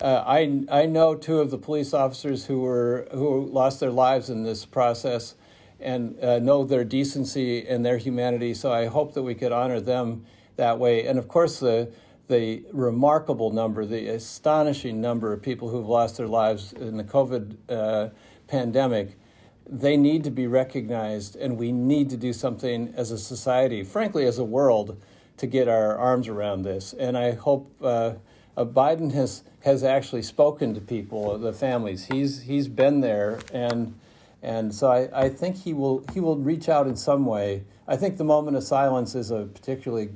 Uh, I, I know two of the police officers who were who lost their lives in this process, and uh, know their decency and their humanity. So I hope that we could honor them that way. And of course, the the remarkable number, the astonishing number of people who've lost their lives in the COVID uh, pandemic, they need to be recognized, and we need to do something as a society, frankly, as a world, to get our arms around this. And I hope uh, uh, Biden has has actually spoken to people, the families. He's he's been there, and and so I, I think he will he will reach out in some way. I think the moment of silence is a particularly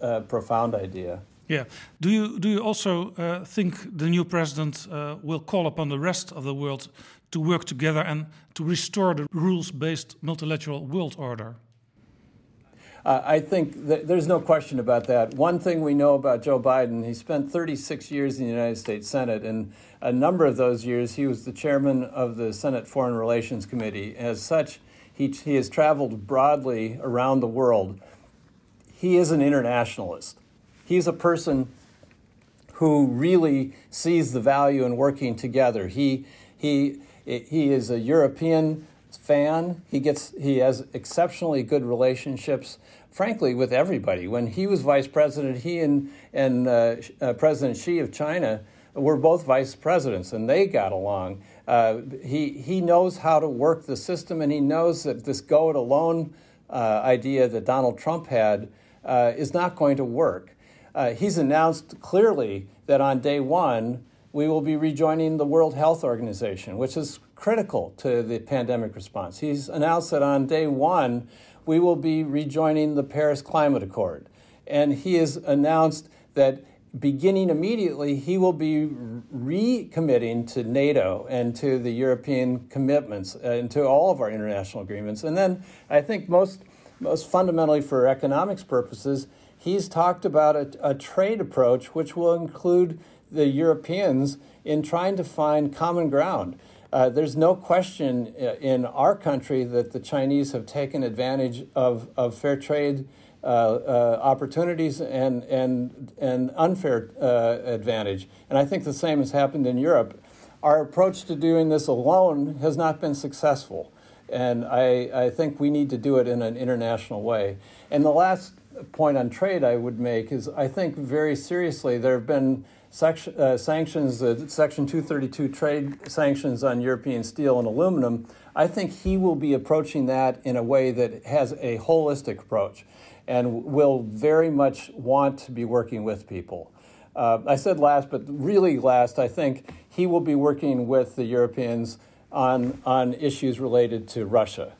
uh, profound idea. Yeah. Do you do you also uh, think the new president uh, will call upon the rest of the world to work together and to restore the rules-based multilateral world order? Uh, I think there's no question about that. One thing we know about Joe Biden, he spent 36 years in the United States Senate, and a number of those years he was the chairman of the Senate Foreign Relations Committee. As such, he, he has traveled broadly around the world. He is an internationalist. He's a person who really sees the value in working together. He, he, he is a European fan. He gets he has exceptionally good relationships, frankly, with everybody. When he was vice president, he and and uh, uh, President Xi of China were both vice presidents, and they got along. Uh, he he knows how to work the system, and he knows that this go it alone uh, idea that Donald Trump had uh, is not going to work. Uh, he's announced clearly that on day one we will be rejoining the World Health Organization, which is critical to the pandemic response. He's announced that on day one, we will be rejoining the Paris Climate Accord. And he has announced that beginning immediately, he will be recommitting to NATO and to the European commitments uh, and to all of our international agreements. And then I think most, most fundamentally for economics purposes, he's talked about a, a trade approach which will include the Europeans in trying to find common ground. Uh, there's no question uh, in our country that the Chinese have taken advantage of, of fair trade uh, uh, opportunities and, and, and unfair uh, advantage. And I think the same has happened in Europe. Our approach to doing this alone has not been successful. And I, I think we need to do it in an international way. And the last point on trade I would make is I think very seriously there have been section, uh, sanctions, uh, Section 232 trade sanctions on European steel and aluminum, I think he will be approaching that in a way that has a holistic approach and will very much want to be working with people. Uh, I said last, but really last, I think he will be working with the Europeans on, on issues related to Russia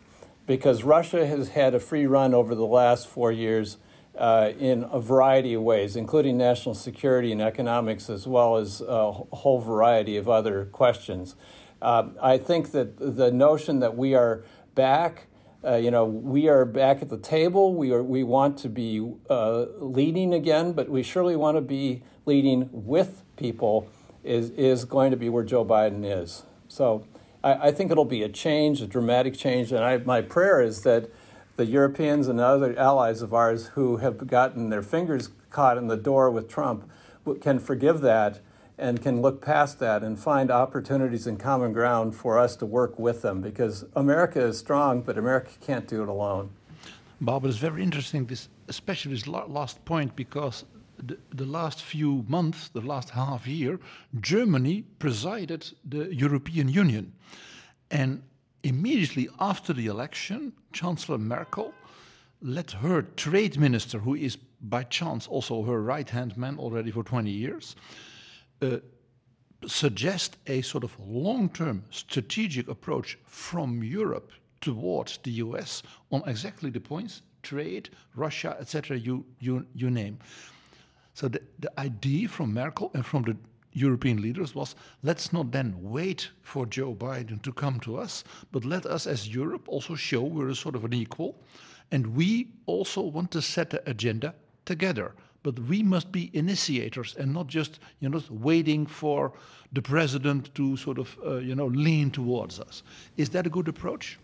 because Russia has had a free run over the last four years uh, in a variety of ways, including national security and economics, as well as a whole variety of other questions. Uh, I think that the notion that we are back, uh, you know, we are back at the table. We are we want to be uh, leading again, but we surely want to be leading with people. Is is going to be where Joe Biden is. So I, I think it'll be a change, a dramatic change, and I, my prayer is that the Europeans and other allies of ours who have gotten their fingers caught in the door with Trump can forgive that and can look past that and find opportunities and common ground for us to work with them because America is strong, but America can't do it alone. Bob, it's very interesting, this, especially this last point, because the, the last few months, the last half year, Germany presided the European Union. And immediately after the election, Chancellor Merkel let her trade minister, who is by chance also her right hand man already for 20 years, uh, suggest a sort of long term strategic approach from Europe towards the US on exactly the points trade, Russia, etc., you, you, you name. So the, the idea from Merkel and from the European leaders was let's not then wait for Joe Biden to come to us, but let us as Europe also show we're a sort of an equal. And we also want to set the agenda together. But we must be initiators and not just you know waiting for the president to sort of uh, you know lean towards us. Is that a good approach?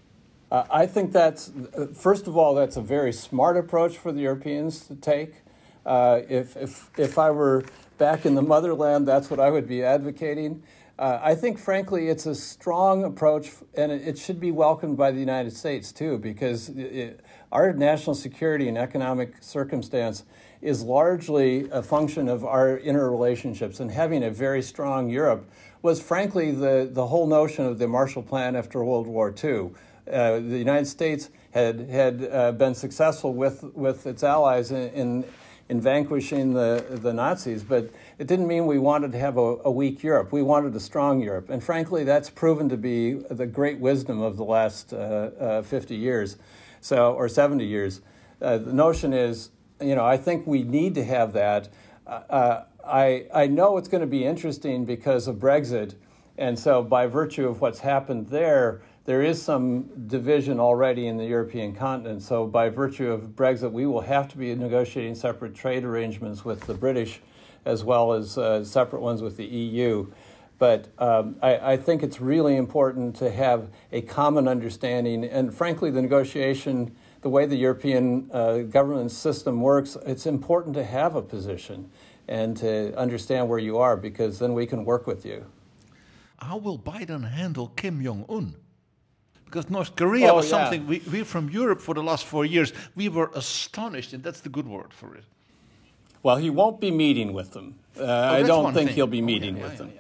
Uh, I think that's uh, first of all that's a very smart approach for the Europeans to take. Uh, if if if I were back in the motherland, that's what I would be advocating. Uh, I think, frankly, it's a strong approach, and it, should be welcomed by the United States too, because it, our national security and economic circumstance is largely a function of our interrelationships. And having a very strong Europe was, frankly, the, the whole notion of the Marshall Plan after World War II. Uh, the United States had had uh, been successful with with its allies in, in in vanquishing the, the Nazis, but it didn't mean we wanted to have a, a, weak Europe. We wanted a strong Europe. And frankly, that's proven to be the great wisdom of the last uh, uh, 50 years, so, or 70 years. Uh, the notion is, you know, I think we need to have that. Uh, uh, I, I know it's going to be interesting because of Brexit. And so, by virtue of what's happened there, there is some division already in the European continent. So, by virtue of Brexit, we will have to be negotiating separate trade arrangements with the British as well as uh, separate ones with the EU. But um, I, I, think it's really important to have a common understanding. And frankly, the negotiation, the way the European uh, government system works, it's important to have a position and to understand where you are because then we can work with you. How will Biden handle Kim Jong un? Because North Korea oh, was yeah. something we, we from Europe for the last four years, we were astonished, and that's the good word for it. Well, he won't be meeting with them. Uh, oh, I don't think thing. he'll be meeting oh, yeah, with yeah, them.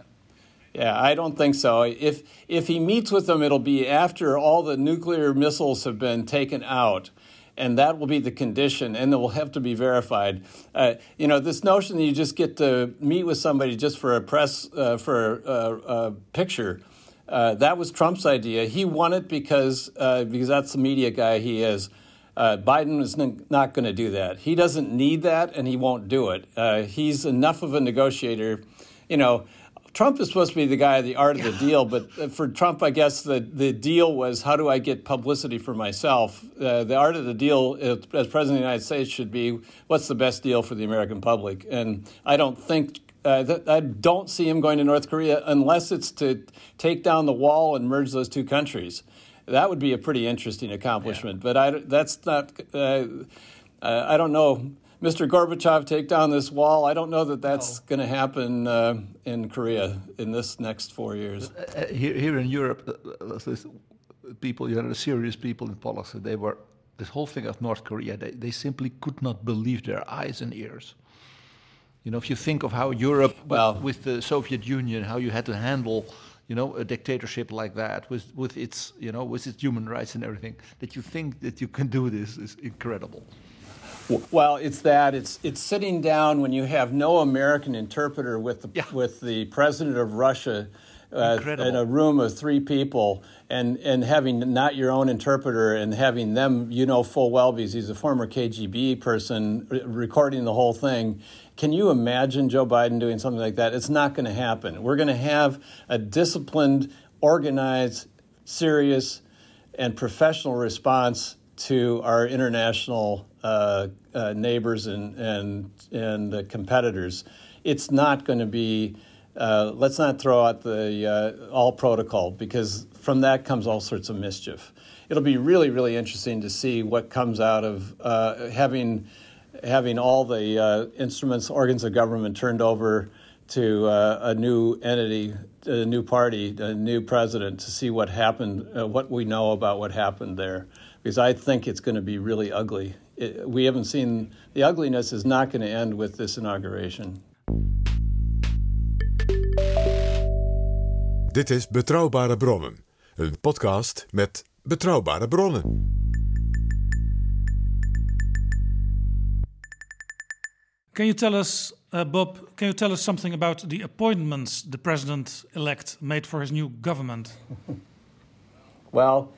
Yeah, I don't think so. If if he meets with them, it'll be after all the nuclear missiles have been taken out, and that will be the condition, and it will have to be verified. Uh, you know, this notion that you just get to meet with somebody just for a press uh, for a, a picture uh, that was Trump's idea. He won it because uh, because that's the media guy he is. Uh, Biden is n- not going to do that. He doesn't need that, and he won't do it. Uh, he's enough of a negotiator. You know, Trump is supposed to be the guy the art of the deal, but uh, for Trump, I guess the, the deal was how do I get publicity for myself? Uh, the art of the deal as President of the United States should be what's the best deal for the American public? And I don't think uh, I don't see him going to North Korea unless it's to take down the wall and merge those two countries. That would be a pretty interesting accomplishment. Yeah. But I, that's not. Uh, uh, I don't know. Mr. Gorbachev, take down this wall. I don't know that that's no. going to happen uh, in Korea in this next four years. Uh, here, here in Europe, people, you know, the serious people in policy, they were this whole thing of North Korea. They, they simply could not believe their eyes and ears. You know, if you think of how Europe, well, with, with the Soviet Union, how you had to handle, you know, a dictatorship like that with with its, you know, with its human rights and everything, that you think that you can do this is incredible. Well, it's that it's it's sitting down when you have no American interpreter with the yeah. with the president of Russia uh, in a room of three people and, and having not your own interpreter and having them, you know full well because he's a former KGB person recording the whole thing. Can you imagine Joe Biden doing something like that? It's not going to happen. We're going to have a disciplined, organized, serious, and professional response to our international uh, uh, neighbors and and and uh, competitors. It's not going to be. Uh, let's not throw out the uh, all protocol because from that comes all sorts of mischief. It'll be really really interesting to see what comes out of uh, having having all the uh, instruments organs of government turned over to uh, a new entity, a new party, a new president to see what happened, uh, what we know about what happened there because I think it's going to be really ugly. It, we haven't seen the ugliness is not going to end with this inauguration. Dit is Betrouwbare Bronnen, een podcast met betrouwbare bronnen. Can you tell us, uh, Bob, can you tell us something about the appointments the president elect made for his new government? <laughs> well,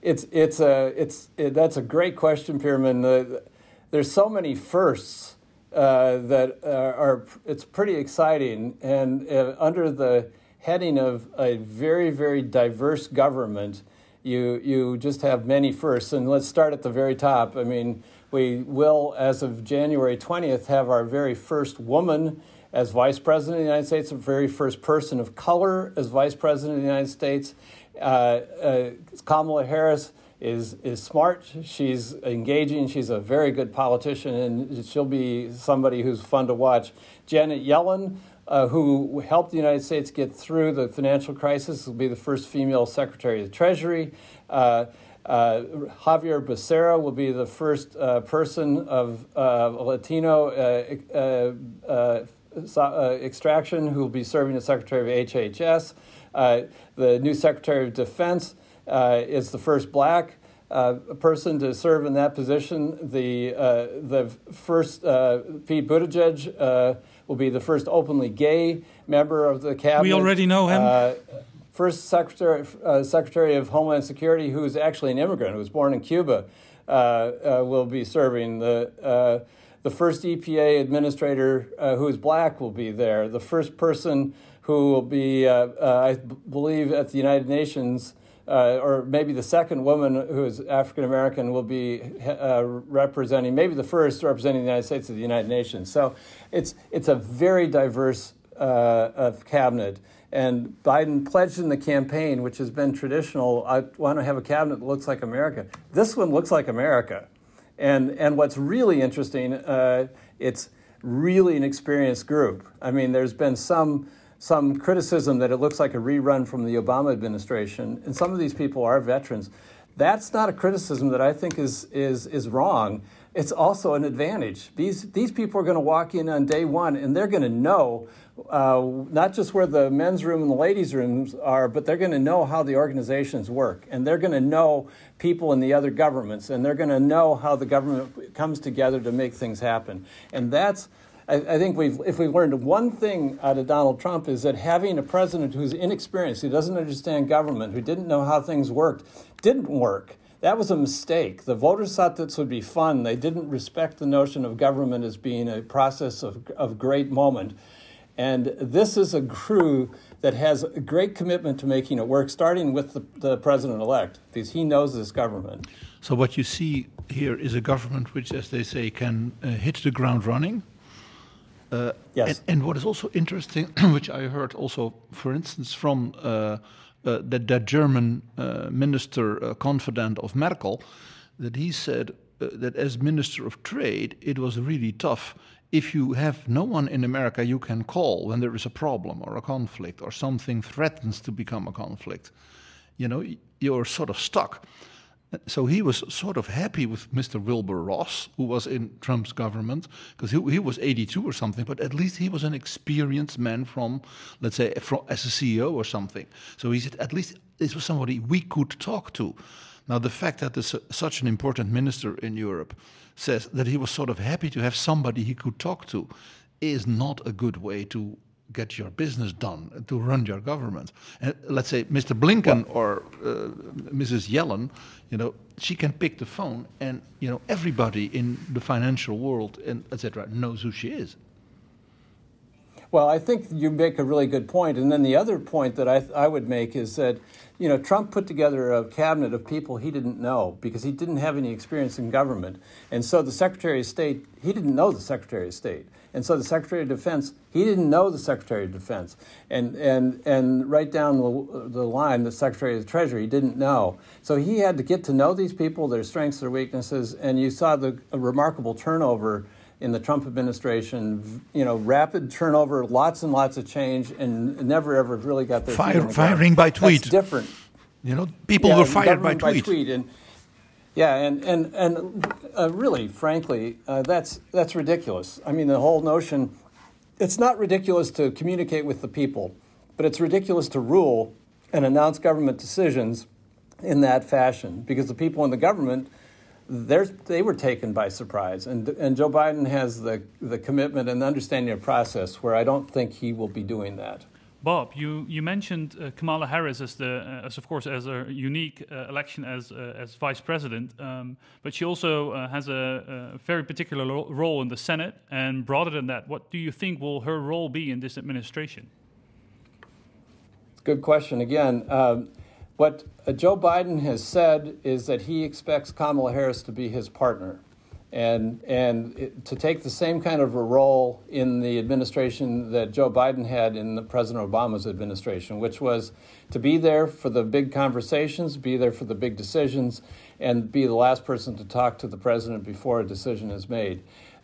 it's it's a it's it, that's a great question, Pirmin. The, there's so many firsts uh, that uh, are it's pretty exciting, and uh, under the heading of a very very diverse government, you you just have many firsts. And let's start at the very top. I mean, we will, as of January 20th, have our very first woman as vice president of the United States, the very first person of color as vice president of the United States uh, uh, Kamala Harris is is smart. She's engaging. She's a very good politician, and she'll be somebody who's fun to watch. Janet Yellen, uh, who helped the United States get through the financial crisis, will be the first female Secretary of the Treasury. Uh, uh, Xavier Becerra will be the first uh, person of Latino extraction who will be serving as Secretary of HHS. Uh, the new Secretary of Defense uh, is the first black uh, person to serve in that position. The, uh, the first, uh, Pete Buttigieg uh, will be the first openly gay member of the cabinet. We already know him. First Secretary, Secretary of Homeland Security, who is actually an immigrant, who was born in Cuba, will be serving. The, the first EPA administrator who is black will be there. The first person who will be, uh, uh, I believe, at the United Nations. Uh, or maybe the second woman who is African American will be uh, representing, maybe the first representing the United States at the United Nations. So it's it's a very diverse uh, of cabinet. And Biden pledged in the campaign, which has been traditional, I want to have a cabinet that looks like America. This one looks like America. And and what's really interesting, uh, it's really an experienced group. I mean, there's been some some criticism that it looks like a rerun from the Obama administration, and some of these people are veterans. That's not a criticism that I think is, is, is wrong. It's also an advantage. These, these people are going to walk in on day one and they're going to know uh, not just where the men's room and the ladies' rooms are, but they're going to know how the organizations work. And they're going to know people in the other governments. And they're going to know how the government comes together to make things happen. And that's I, I, think we've, if we've learned one thing out of Donald Trump is that having a president who's inexperienced, who doesn't understand government, who didn't know how things worked, didn't work. That was a mistake. The voters thought this would be fun. They didn't respect the notion of government as being a process of, of great moment. And this is a crew that has a great commitment to making it work, starting with the, the president elect, because he knows this government. So, what you see here is a government which, as they say, can uh, hit the ground running uh, yes. And, and, what is also interesting, <clears throat> which I heard also, for instance, from uh, uh, that, that German uh, minister uh, confidant of Merkel, that he said uh, that as Minister of Trade, it was really tough if you have no one in America you can call when there is a problem or a conflict or something threatens to become a conflict. You know, you're sort of stuck. So he was sort of happy with Mr. Wilbur Ross, who was in Trump's government, because he, he, was 82 or something, but at least he was an experienced man from, let's say, from, as a CEO or something. So he said, at least this was somebody we could talk to. Now, the fact that this, such an important minister in Europe says that he was sort of happy to have somebody he could talk to is not a good way to get your business done, to run your government. And let's say Mr. Blinken or uh, Mrs. Yellen, you know, she can pick the phone, and you know everybody in the financial world and etc. knows who she is. Well, I think you make a really good point. And then the other point that I, I would make is that, you know, Trump put together a cabinet of people he didn't know because he didn't have any experience in government. And so the Secretary of State, he didn't know the Secretary of State. And so the Secretary of Defense, he didn't know the Secretary of Defense. And, and, and right down the, the line, the Secretary of the Treasury, he didn't know. So he had to get to know these people, their strengths, their weaknesses. And you saw the remarkable turnover in the Trump administration, you know, rapid turnover, lots and lots of change, and never ever really got their Fire, firing by tweet. That's different. You know, people yeah, were fired by tweet. by tweet. And yeah, and and and uh, really, frankly, uh, that's that's ridiculous. I mean, the whole notion. It's not ridiculous to communicate with the people, but it's ridiculous to rule and announce government decisions in that fashion because the people in the government they were taken by surprise. And, and Joe Biden has the, the commitment and understanding of process where I don't think he will be doing that. Bob, you, you mentioned uh, Kamala Harris as the uh, as of course as a unique uh, election as uh, as vice president, um, but she also uh, has a, a, very particular lo- role in the Senate. And broader than that, what do you think will her role be in this administration? Good question again. Um, what uh, Joe Biden has said is that he expects Kamala Harris to be his partner and, and it, to take the same kind of a role in the administration that Joe Biden had in the President Obama's administration, which was to be there for the big conversations, be there for the big decisions, and be the last person to talk to the president before a decision is made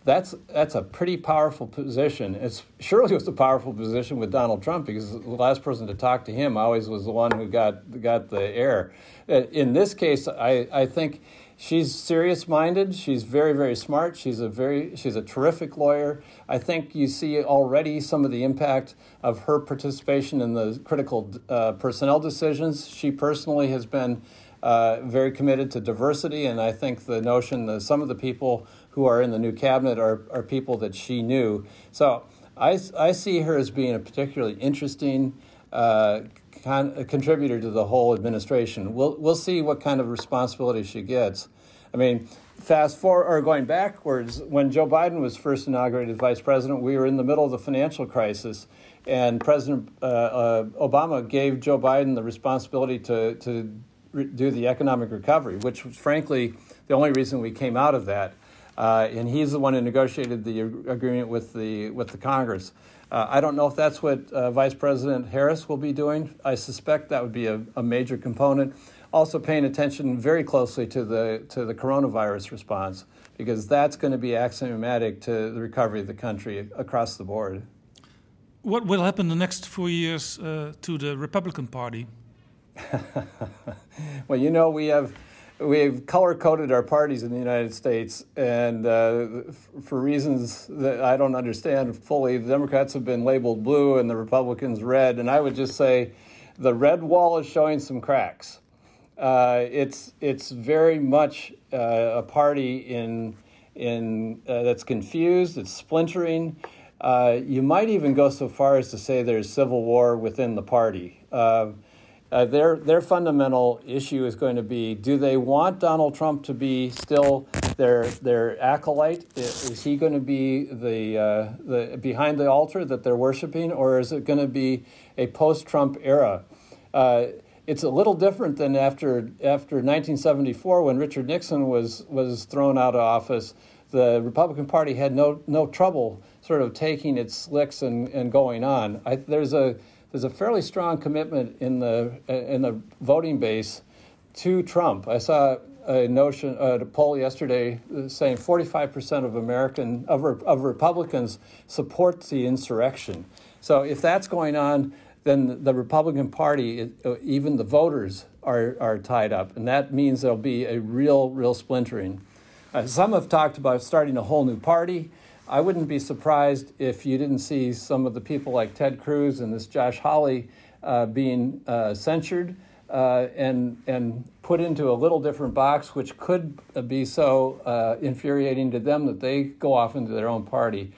that's that's a pretty powerful position. It's surely was a powerful position with Donald Trump because the last person to talk to him always was the one who got got the air. Uh, in this case, I, I think she's serious minded. She's very very smart. She's a very she's a terrific lawyer. I think you see already some of the impact of her participation in the critical uh, personnel decisions. She personally has been. Uh, very committed to diversity, and I think the notion that some of the people who are in the new cabinet are, are people that she knew. So I, I see her as being a particularly interesting uh, con- contributor to the whole administration. We'll, we'll see what kind of responsibility she gets. I mean, fast forward or going backwards, when Joe Biden was first inaugurated as vice president, we were in the middle of the financial crisis, and President uh, uh, Obama gave Joe Biden the responsibility to, to re- do the economic recovery, which was frankly the only reason we came out of that. Uh, and he's the one who negotiated the agreement with the with the Congress. Uh, I don't know if that's what uh, Vice President Harris will be doing. I suspect that would be a, a, major component. Also, paying attention very closely to the to the coronavirus response because that's going to be axiomatic to the recovery of the country across the board. What will happen the next four years uh, to the Republican Party? <laughs> well, you know, we have we've color coded our parties in the United States, and uh, for reasons that I don't understand fully, the Democrats have been labeled blue and the Republicans red. And I would just say the red wall is showing some cracks. Uh, it's it's very much uh, a party in in uh, that's confused. It's splintering. Uh, you might even go so far as to say there's civil war within the party. Uh, their their fundamental issue is going to be: Do they want Donald Trump to be still their their acolyte? Is he going to be the uh, the behind the altar that they're worshiping, or is it going to be a post-Trump era? Uh, it's a little different than after after 1974 when Richard Nixon was was thrown out of office. The Republican Party had no no trouble sort of taking its licks and, and going on. I, there's a there's a fairly strong commitment in the in the voting base to Trump. I saw a notion uh, a poll yesterday uh, saying 45% of American of, of Republicans support the insurrection. So if that's going on, then the Republican Party, uh, even the voters, are are tied up, and that means there'll be a real real splintering. Uh, some have talked about starting a whole new party. I wouldn't be surprised if you didn't see some of the people like Ted Cruz and this Josh Hawley uh, being uh, censured uh, and and put into a little different box, which could be so uh, infuriating to them that they go off into their own party.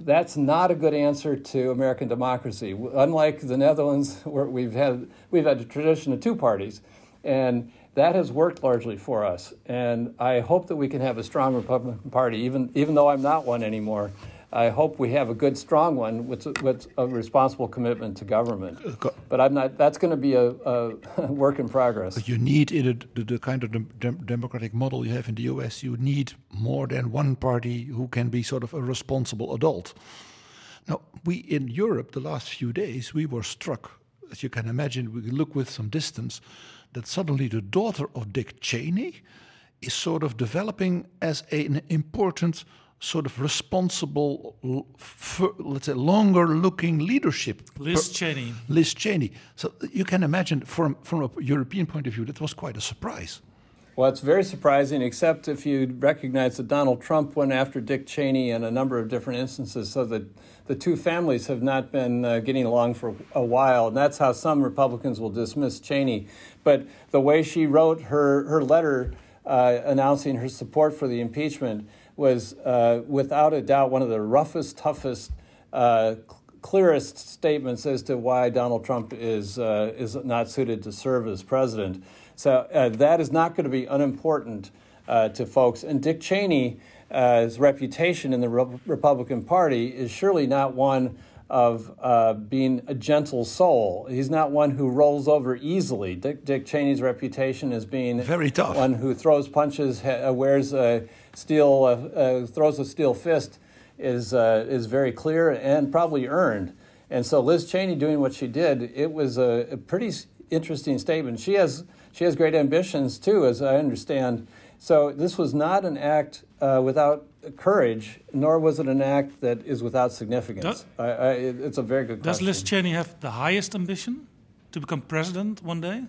that's not a good answer to American democracy. Unlike the Netherlands, <laughs> where we've had we've had a tradition of two parties, and that has worked largely for us. And I hope that we can have a strong Republican Party, even even though I'm not one anymore. I hope we have a good, strong one with, with a responsible commitment to government. Uh, but I'm not. That's going to be a, a, <laughs> work in progress. But you need in a, the, the, kind of dem democratic model you have in the U.S. You need more than one party who can be sort of a responsible adult. Now, we in Europe, the last few days, we were struck, as you can imagine, we look with some distance, that suddenly the daughter of Dick Cheney is sort of developing as a, an important sort of responsible, let's say, longer looking leadership. Liz Cheney. Liz Cheney. So you can imagine from, from a European point of view, that was quite a surprise. Well, it's very surprising, except if you recognize that Donald Trump went after Dick Cheney in a number of different instances, so that the two families have not been uh, getting along for a while, and that's how some Republicans will dismiss Cheney. But the way she wrote her, her letter uh, announcing her support for the impeachment was uh, without a doubt one of the roughest, toughest, uh, clearest statements as to why Donald Trump is uh, is not suited to serve as president. So uh, that is not going to be unimportant to folks. And Dick Cheney's uh, reputation in the Re- Republican Party is surely not one of uh, being a gentle soul. He's not one who rolls over easily. Dick, Dick Cheney's reputation as being very tough, one who throws punches, ha- wears a steel, uh, uh, throws a steel fist, is uh, is very clear and probably earned. And so Liz Cheney doing what she did, it was a, a pretty interesting statement. She has she has great ambitions too, as I understand. So this was not an act uh, without courage, nor was it an act that is without significance. I, I, it's a very good Does question. Liz Cheney have the highest ambition to become president one day?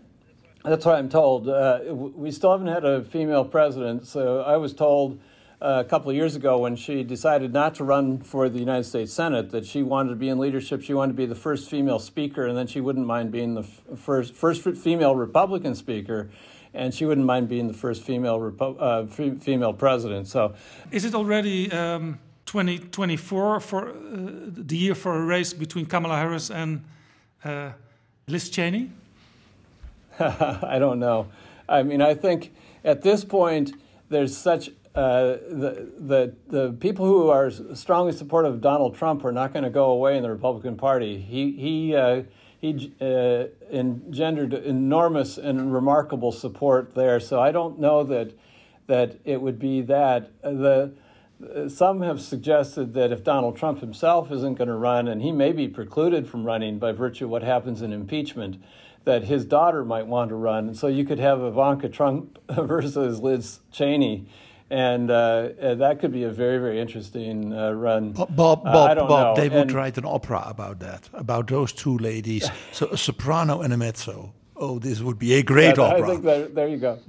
That's what I'm told. Uh, we still haven't had a female president, so I was told uh, a couple of years ago when she decided not to run for the United States Senate that she wanted to be in leadership. She wanted to be the first female speaker, and then she wouldn't mind being the first first female Republican speaker and she wouldn't mind being the first female Repo- uh, female president. So, is it already um, 2024 for uh, the year for a race between Kamala Harris and uh, Liz Cheney? <laughs> I don't know. I mean, I think at this point there's such uh, the, the, the people who are strongly supportive of Donald Trump are not going to go away in the Republican Party. He, he uh, he uh, engendered enormous and remarkable support there. So I don't know that that it would be that the. Some have suggested that if Donald Trump himself isn't going to run, and he may be precluded from running by virtue of what happens in impeachment, that his daughter might want to run. And so you could have Ivanka Trump <laughs> versus Liz Cheney and uh, uh, that could be a very very interesting uh, run. Bob, Bob, uh, Bob, Bob they would write an opera about that, about those two ladies, <laughs> so a soprano and a mezzo. Oh, this would be a great yeah, opera. I think that, there you go,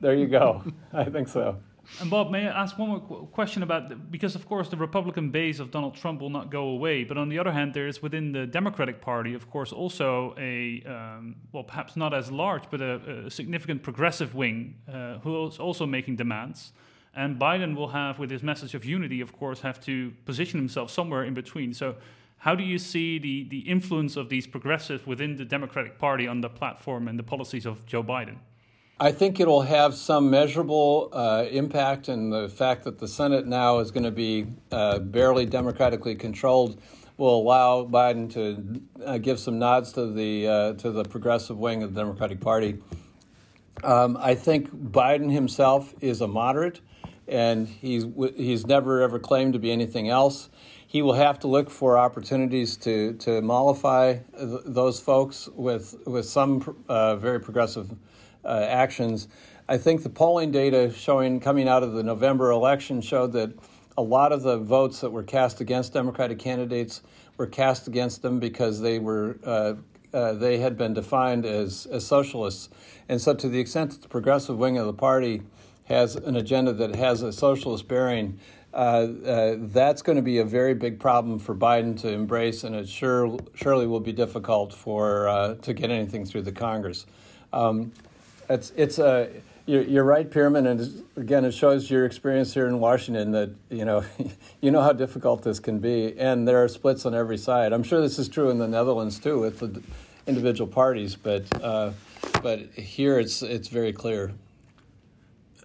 there you go. <laughs> I think so. And Bob, may I ask one more qu- question about the, because of course the Republican base of Donald Trump will not go away, but on the other hand, there is within the Democratic Party, of course, also a um, well, perhaps not as large, but a, a significant progressive wing uh, who is also making demands. And Biden will have, with his message of unity, of course, have to position himself somewhere in between. So, how do you see the, the influence of these progressives within the Democratic Party on the platform and the policies of Joe Biden? I think it will have some measurable uh, impact, and the fact that the Senate now is going to be uh, barely democratically controlled will allow Biden to uh, give some nods to the uh, to the progressive wing of the Democratic Party. Um, I think Biden himself is a moderate and he's he's never ever claimed to be anything else. He will have to look for opportunities to to mollify th- those folks with with some uh, very progressive uh, actions. I think the polling data showing coming out of the November election showed that a lot of the votes that were cast against Democratic candidates were cast against them because they were uh, uh, they had been defined as, as socialists. And so, to the extent that the progressive wing of the party has an agenda that has a socialist bearing, uh, uh, that's going to be a very big problem for Biden to embrace, and it sure surely will be difficult for uh, to get anything through the Congress. Um, it's it's a you're, you're right, Pirmin, and again, it shows your experience here in Washington that you know <laughs> you know how difficult this can be, and there are splits on every side. I'm sure this is true in the Netherlands too, with the individual parties, but uh, but here it's it's very clear.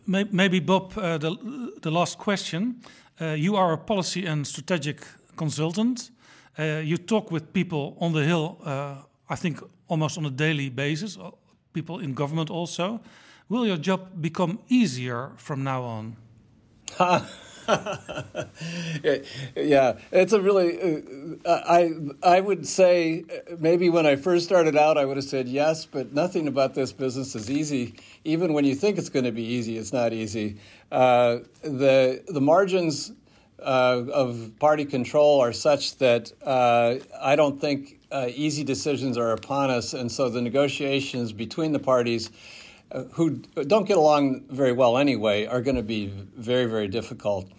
Maybe Bob, uh, the last question. Uh, you are a policy and strategic consultant. Uh, you talk with people on the Hill, I think, almost on a daily basis. People in government also. Will your job become easier from now on? <laughs> <laughs> yeah, it's a really. Uh, I I would say maybe when I first started out, I would have said yes, but nothing about this business is easy. Even when you think it's going to be easy, it's not easy. Uh, the the margins uh, of party control are such that uh, I don't think uh, easy decisions are upon us, and so the negotiations between the parties uh, who don't get along very well anyway are going to be very, very difficult.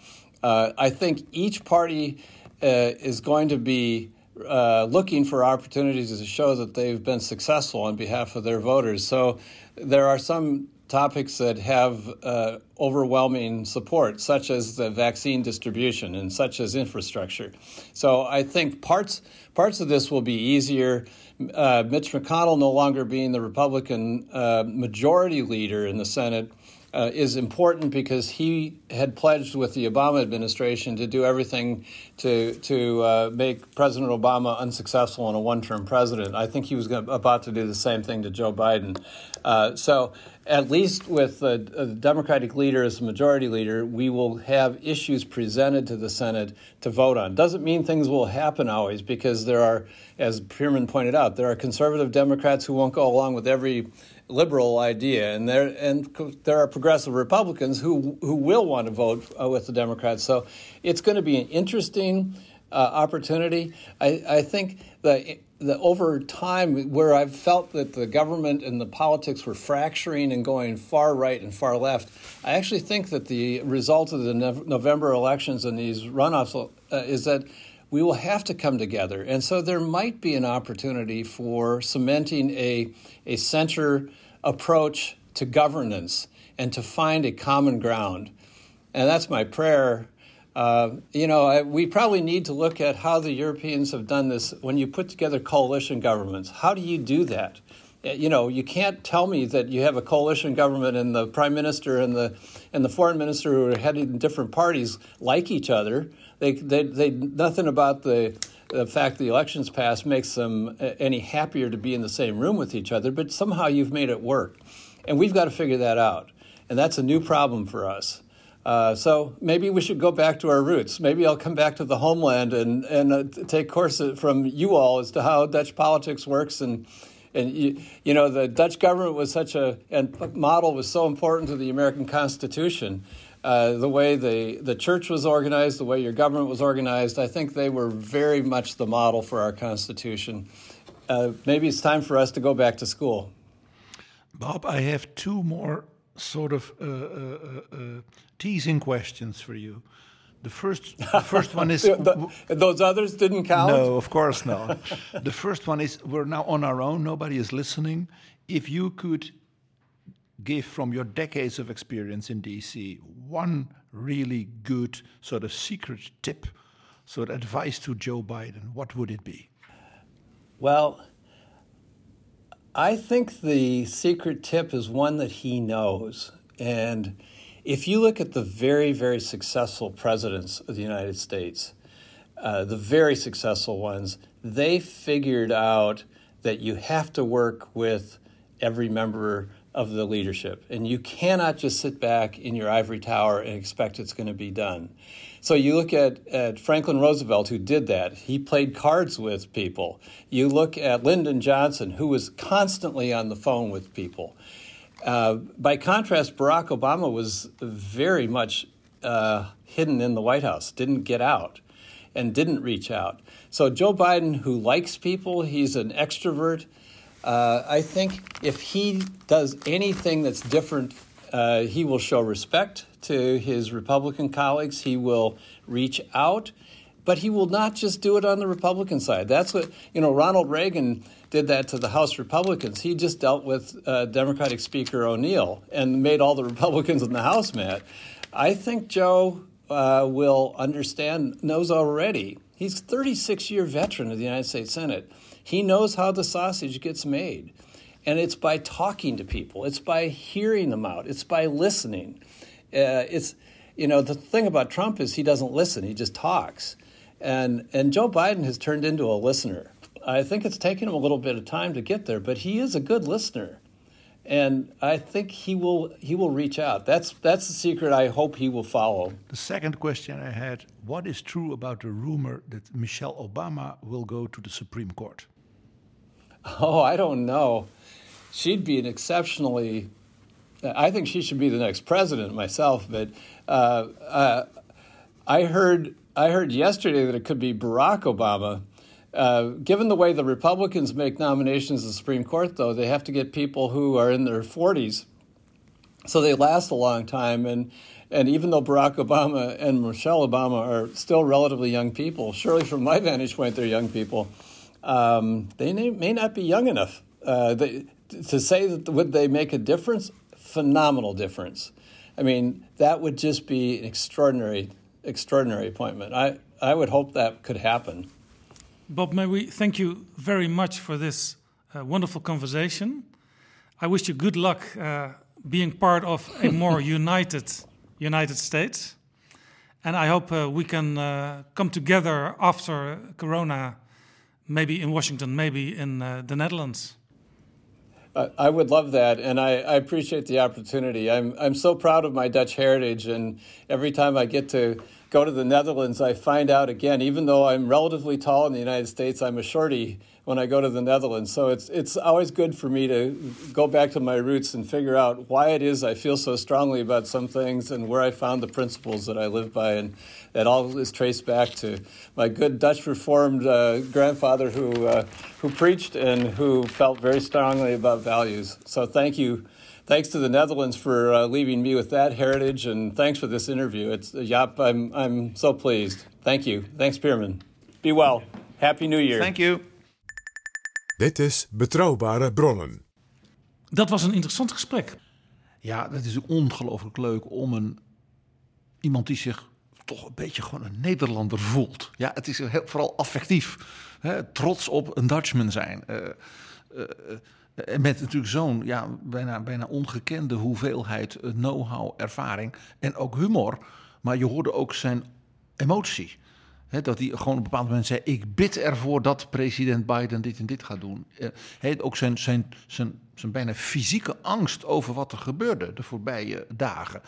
Uh, I think each party uh, is going to be uh, looking for opportunities to show that they've been successful on behalf of their voters. So there are some topics that have uh, overwhelming support, such as the vaccine distribution and such as infrastructure. So I think parts parts of this will be easier uh, Mitch McConnell no longer being the Republican uh, majority leader in the Senate uh, is important because he had pledged with the Obama administration to do everything to to uh, make President Obama unsuccessful in a one-term president. I think he was gonna, about to do the same thing to Joe Biden. Uh, so at least with the, the Democratic leader as the majority leader, we will have issues presented to the Senate to vote on. Doesn't mean things will happen always because there are, as Pirmin pointed out, there are conservative Democrats who won't go along with every liberal idea, and there and there are progressive Republicans who who will want to vote uh, with the Democrats. So it's going to be an interesting uh, opportunity. I, I think the the over time where I've felt that the government and the politics were fracturing and going far right and far left, I actually think that the result of the November elections and these runoffs uh, is that we will have to come together. And so there might be an opportunity for cementing a, a center approach to governance and to find a common ground. And that's my prayer. Uh, you know, I, we probably need to look at how the Europeans have done this when you put together coalition governments. How do you do that? Uh, you know, you can't tell me that you have a coalition government and the prime minister and the and the foreign minister who are heading different parties like each other. They, they, they nothing about the the fact the elections passed makes them uh, any happier to be in the same room with each other, but somehow you've made it work. And we've got to figure that out. And that's a new problem for us. Uh, so maybe we should go back to our roots. Maybe I'll come back to the homeland and, and uh, take courses from you all as to how Dutch politics works and and you, you know the Dutch government was such a and model was so important to the American Constitution uh, the way the, the church was organized, the way your government was organized, I think they were very much the model for our Constitution. Uh, maybe it's time for us to go back to school. Bob, I have two more sort of uh, uh, uh, teasing questions for you. The first, the first one is <laughs> the, those others didn't count. No, of course not. the first one is we're now on our own. Nobody is listening. If you could give from your decades of experience in DC one really good sort of secret tip, sort of advice to Joe Biden, what would it be? Well, I think the secret tip is one that he knows. And if you look at the very, very successful presidents of the United States, uh, the very successful ones, they figured out that you have to work with every member of the leadership. And you cannot just sit back in your ivory tower and expect it's going to be done. So you look at, at Franklin Roosevelt, who did that. He played cards with people. You look at Lyndon Johnson, who was constantly on the phone with people. Uh, by contrast, Barack Obama was very much uh, hidden in the White House, didn't get out, and didn't reach out. So Joe Biden, who likes people, he's an extrovert. Uh, I think if he does anything that's different, uh, he will show respect to his Republican colleagues. He will reach out. but he will not just do it on the Republican side. That's what, you know, Ronald Reagan did that to the House Republicans. He just dealt with uh, Democratic Speaker O'Neill and made all the <laughs> Republicans in the House mad. I think Joe uh, will understand, knows already. He's 36 year veteran of the United States Senate. He knows how the sausage gets made. And it's by talking to people, it's by hearing them out, it's by listening. Uh, it's, you know, the thing about Trump is he doesn't listen, he just talks. And, and Joe Biden has turned into a listener. I think it's taken him a little bit of time to get there, but he is a good listener. And I think he will he will reach out. That's that's the secret I hope he will follow. The second question I had, what is true about the rumor that Michelle Obama will go to the Supreme Court? <laughs> Oh, I don't know. She'd be an exceptionally I think she should be the next president myself, but uh, uh, I heard I heard yesterday that it could be Barack Obama. Uh, given the way the Republicans make nominations to the Supreme Court, though, they have to get people who are in their 40s, so they last a long time. And and even though Barack Obama and Michelle Obama are still relatively young people, surely from my vantage point, they're young people. Um, they may, may, not be young enough. Uh, they, to say that would they make a difference? Phenomenal difference. I mean, that would just be an extraordinary extraordinary appointment. I, I would hope that could happen. Bob, may we thank you very much for this uh, wonderful conversation. I wish you good luck uh, being part of a <laughs> more united United States. And I hope uh, we can uh, come together after Corona, maybe in Washington, maybe in uh, the Netherlands. I would love that, and I, I, appreciate the opportunity. I'm I'm so proud of my Dutch heritage, and every time I get to go to the Netherlands, I find out again. Even though I'm relatively tall in the United States, I'm a shorty when I go to the Netherlands. So it's it's always good for me to go back to my roots and figure out why it is I feel so strongly about some things and where I found the principles that I live by, and that all is traced back to my good Dutch Reformed uh, grandfather who uh, who preached and who felt very strongly about values. So thank you. Thanks to the Netherlands for uh, leaving me with that heritage, and thanks for this interview. It's Jaap, I'm I'm so pleased. Thank you. Thanks, Pierman. Be well. Happy New Year. Thank you. Dit is Betrouwbare Bronnen. Dat was een interessant gesprek. Ja, dat is ongelooflijk leuk om een, iemand die zich toch een beetje gewoon een Nederlander voelt. Ja, het is heel, vooral affectief. Hè, trots op een Dutchman zijn. Uh, uh, met natuurlijk zo'n ja, bijna, bijna ongekende hoeveelheid know-how, ervaring en ook humor. Maar je hoorde ook zijn emotie dat hij gewoon op een bepaald moment zei: Ik bid ervoor dat president Biden dit en dit gaat doen. Uh, ook zijn, zijn, zijn, zijn bijna fysieke angst over wat er gebeurde de voorbije dagen.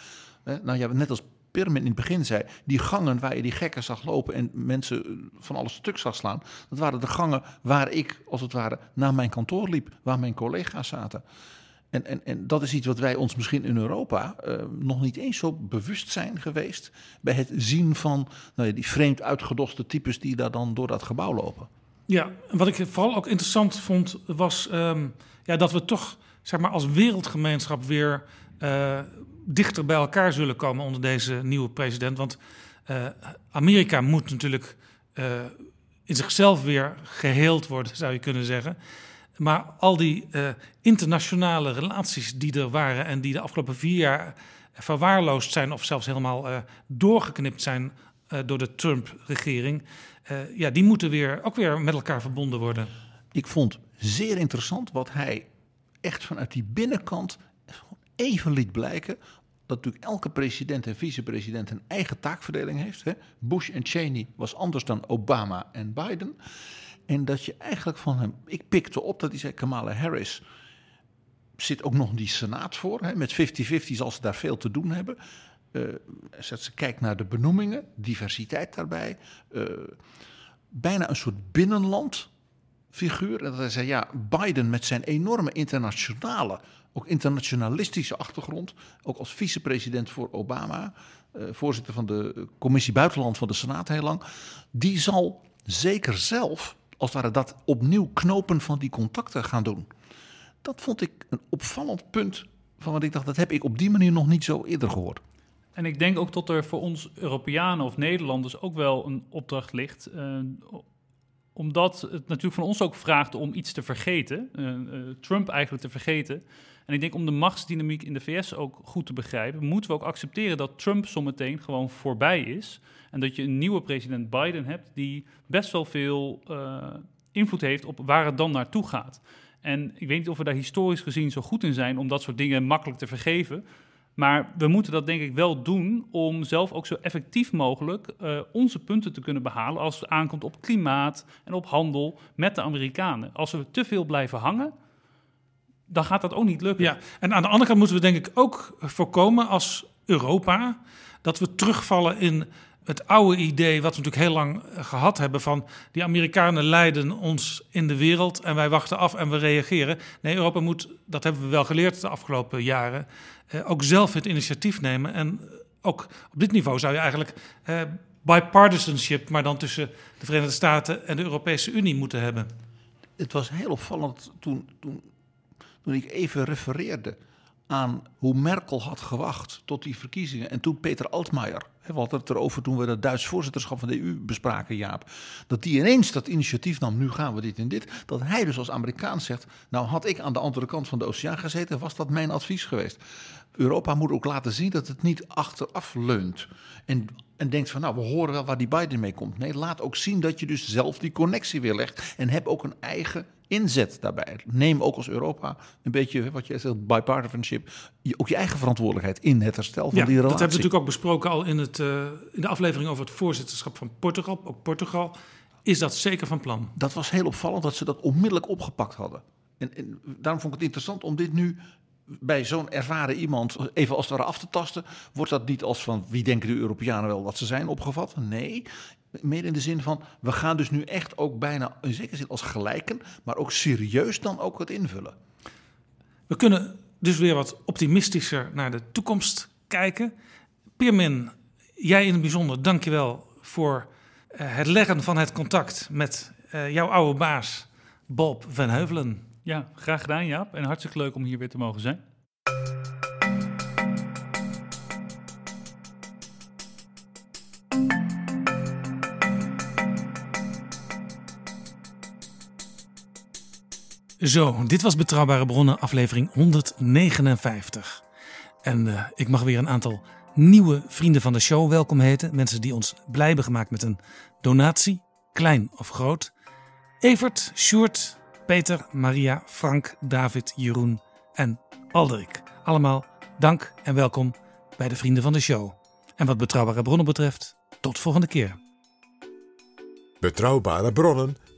nou ja, net als Pirmin in het begin zei: die gangen waar je die gekken zag lopen en mensen van alles stuk zag slaan, dat waren de gangen waar ik, als het ware, naar mijn kantoor liep, waar mijn collega's zaten. En, en, en dat is iets wat wij ons misschien in Europa uh, nog niet eens zo bewust zijn geweest. bij het zien van nou die vreemd uitgedoste types die daar dan door dat gebouw lopen. Ja, wat ik vooral ook interessant vond, was um, ja, dat we toch zeg maar, als wereldgemeenschap weer uh, dichter bij elkaar zullen komen onder deze nieuwe president. Want uh, Amerika moet natuurlijk in zichzelf weer geheeld worden, <laughs> zou je kunnen zeggen. Maar al die uh, internationale relaties die er waren en die de afgelopen vier jaar verwaarloosd zijn of zelfs helemaal doorgeknipt zijn door de Trump-regering, ja, die moeten weer, ook weer met elkaar verbonden worden. Ik vond zeer interessant wat hij echt vanuit die binnenkant even liet blijken. Dat natuurlijk elke president en vicepresident een eigen taakverdeling heeft. Hè? Bush en Cheney was anders dan Obama en Biden. En dat je eigenlijk van hem. Ik pikte op dat hij zei: Kamala Harris zit ook nog die Senaat voor. Hè, met 50-50 zal ze daar veel te doen hebben. Uh, ze kijkt naar de benoemingen, diversiteit daarbij. Uh, bijna een soort binnenland figuur. En dat hij zei: ja, Biden met zijn enorme internationale, ook internationalistische achtergrond. Ook als vicepresident voor Obama. Uh, voorzitter van de Commissie Buitenland van de Senaat heel lang. Die zal zeker zelf als het ware dat opnieuw knopen van die contacten gaan doen. Dat vond ik een opvallend punt van wat ik dacht, dat heb ik op die manier nog niet zo eerder gehoord. En ik denk ook dat er voor ons Europeanen of Nederlanders ook wel een opdracht ligt. Uh, omdat het natuurlijk van ons ook vraagt om iets te vergeten. Trump eigenlijk te vergeten. En ik denk om de machtsdynamiek in de VS ook goed te begrijpen, moeten we ook accepteren dat Trump zometeen gewoon voorbij is. En dat je een nieuwe president Biden hebt die best wel veel invloed heeft op waar het dan naartoe gaat. En ik weet niet of we daar historisch gezien zo goed in zijn om dat soort dingen makkelijk te vergeven. Maar we moeten dat denk ik wel doen om zelf ook zo effectief mogelijk uh, onze punten te kunnen behalen als het aankomt op klimaat en op handel met de Amerikanen. Als we te veel blijven hangen, dan gaat dat ook niet lukken. Ja, en aan de andere kant moeten we denk ik ook voorkomen als Europa dat we terugvallen in het oude idee, wat we natuurlijk heel lang eh, gehad hebben, van die Amerikanen leiden ons in de wereld en wij wachten af en we reageren. Nee, Europa moet, dat hebben we wel geleerd de afgelopen jaren, eh, ook zelf het initiatief nemen. En ook op dit niveau zou je eigenlijk eh, bipartisanship, maar dan tussen de Verenigde Staten en de Europese Unie moeten hebben. Het was heel opvallend toen, toen, toen ik even refereerde aan hoe Merkel had gewacht tot die verkiezingen. En toen Peter Altmaier, we hadden het erover toen we het Duits voorzitterschap van de EU bespraken, Jaap. Dat die ineens dat initiatief nam, nu gaan we dit en dit. Dat hij dus als Amerikaan zegt, nou had ik aan de andere kant van de oceaan gezeten, was dat mijn advies geweest. Europa moet ook laten zien dat het niet achteraf leunt. En, en denkt van, nou, we horen wel waar die Biden mee komt. Nee, laat ook zien dat je dus zelf die connectie weer legt. En heb ook een eigen inzet daarbij. Neem ook als Europa een beetje, wat jij zegt, bipartisanship, ook je eigen verantwoordelijkheid in het herstel van ja, die relatie. Dat hebben we natuurlijk ook besproken al in, het, uh, in de aflevering over het voorzitterschap van Portugal. Ook Portugal is dat zeker van plan. Dat was heel opvallend dat ze dat onmiddellijk opgepakt hadden. En, en daarom vond ik het interessant om dit nu bij zo'n ervaren iemand even als het ware af te tasten, wordt dat niet als van wie denken de Europeanen wel dat ze zijn opgevat? Nee, meer in de zin van we gaan dus nu echt ook bijna in zekere zin als gelijken, maar ook serieus dan ook het invullen. We kunnen dus weer wat optimistischer naar de toekomst kijken. Pirmin, jij in het bijzonder, dankjewel voor uh, het leggen van het contact met uh, jouw oude baas Bob van Heuvelen. Ja, graag gedaan Jaap. En hartstikke leuk om hier weer te mogen zijn. Zo, dit was Betrouwbare Bronnen, aflevering 159. En uh, ik mag weer een aantal nieuwe vrienden van de show welkom heten. Mensen die ons blij hebben gemaakt met een donatie, klein of groot. Evert, Sjoerd, Peter, Maria, Frank, David, Jeroen en Alderik. Allemaal dank en welkom bij de vrienden van de show. En wat betrouwbare bronnen betreft, tot volgende keer. Betrouwbare bronnen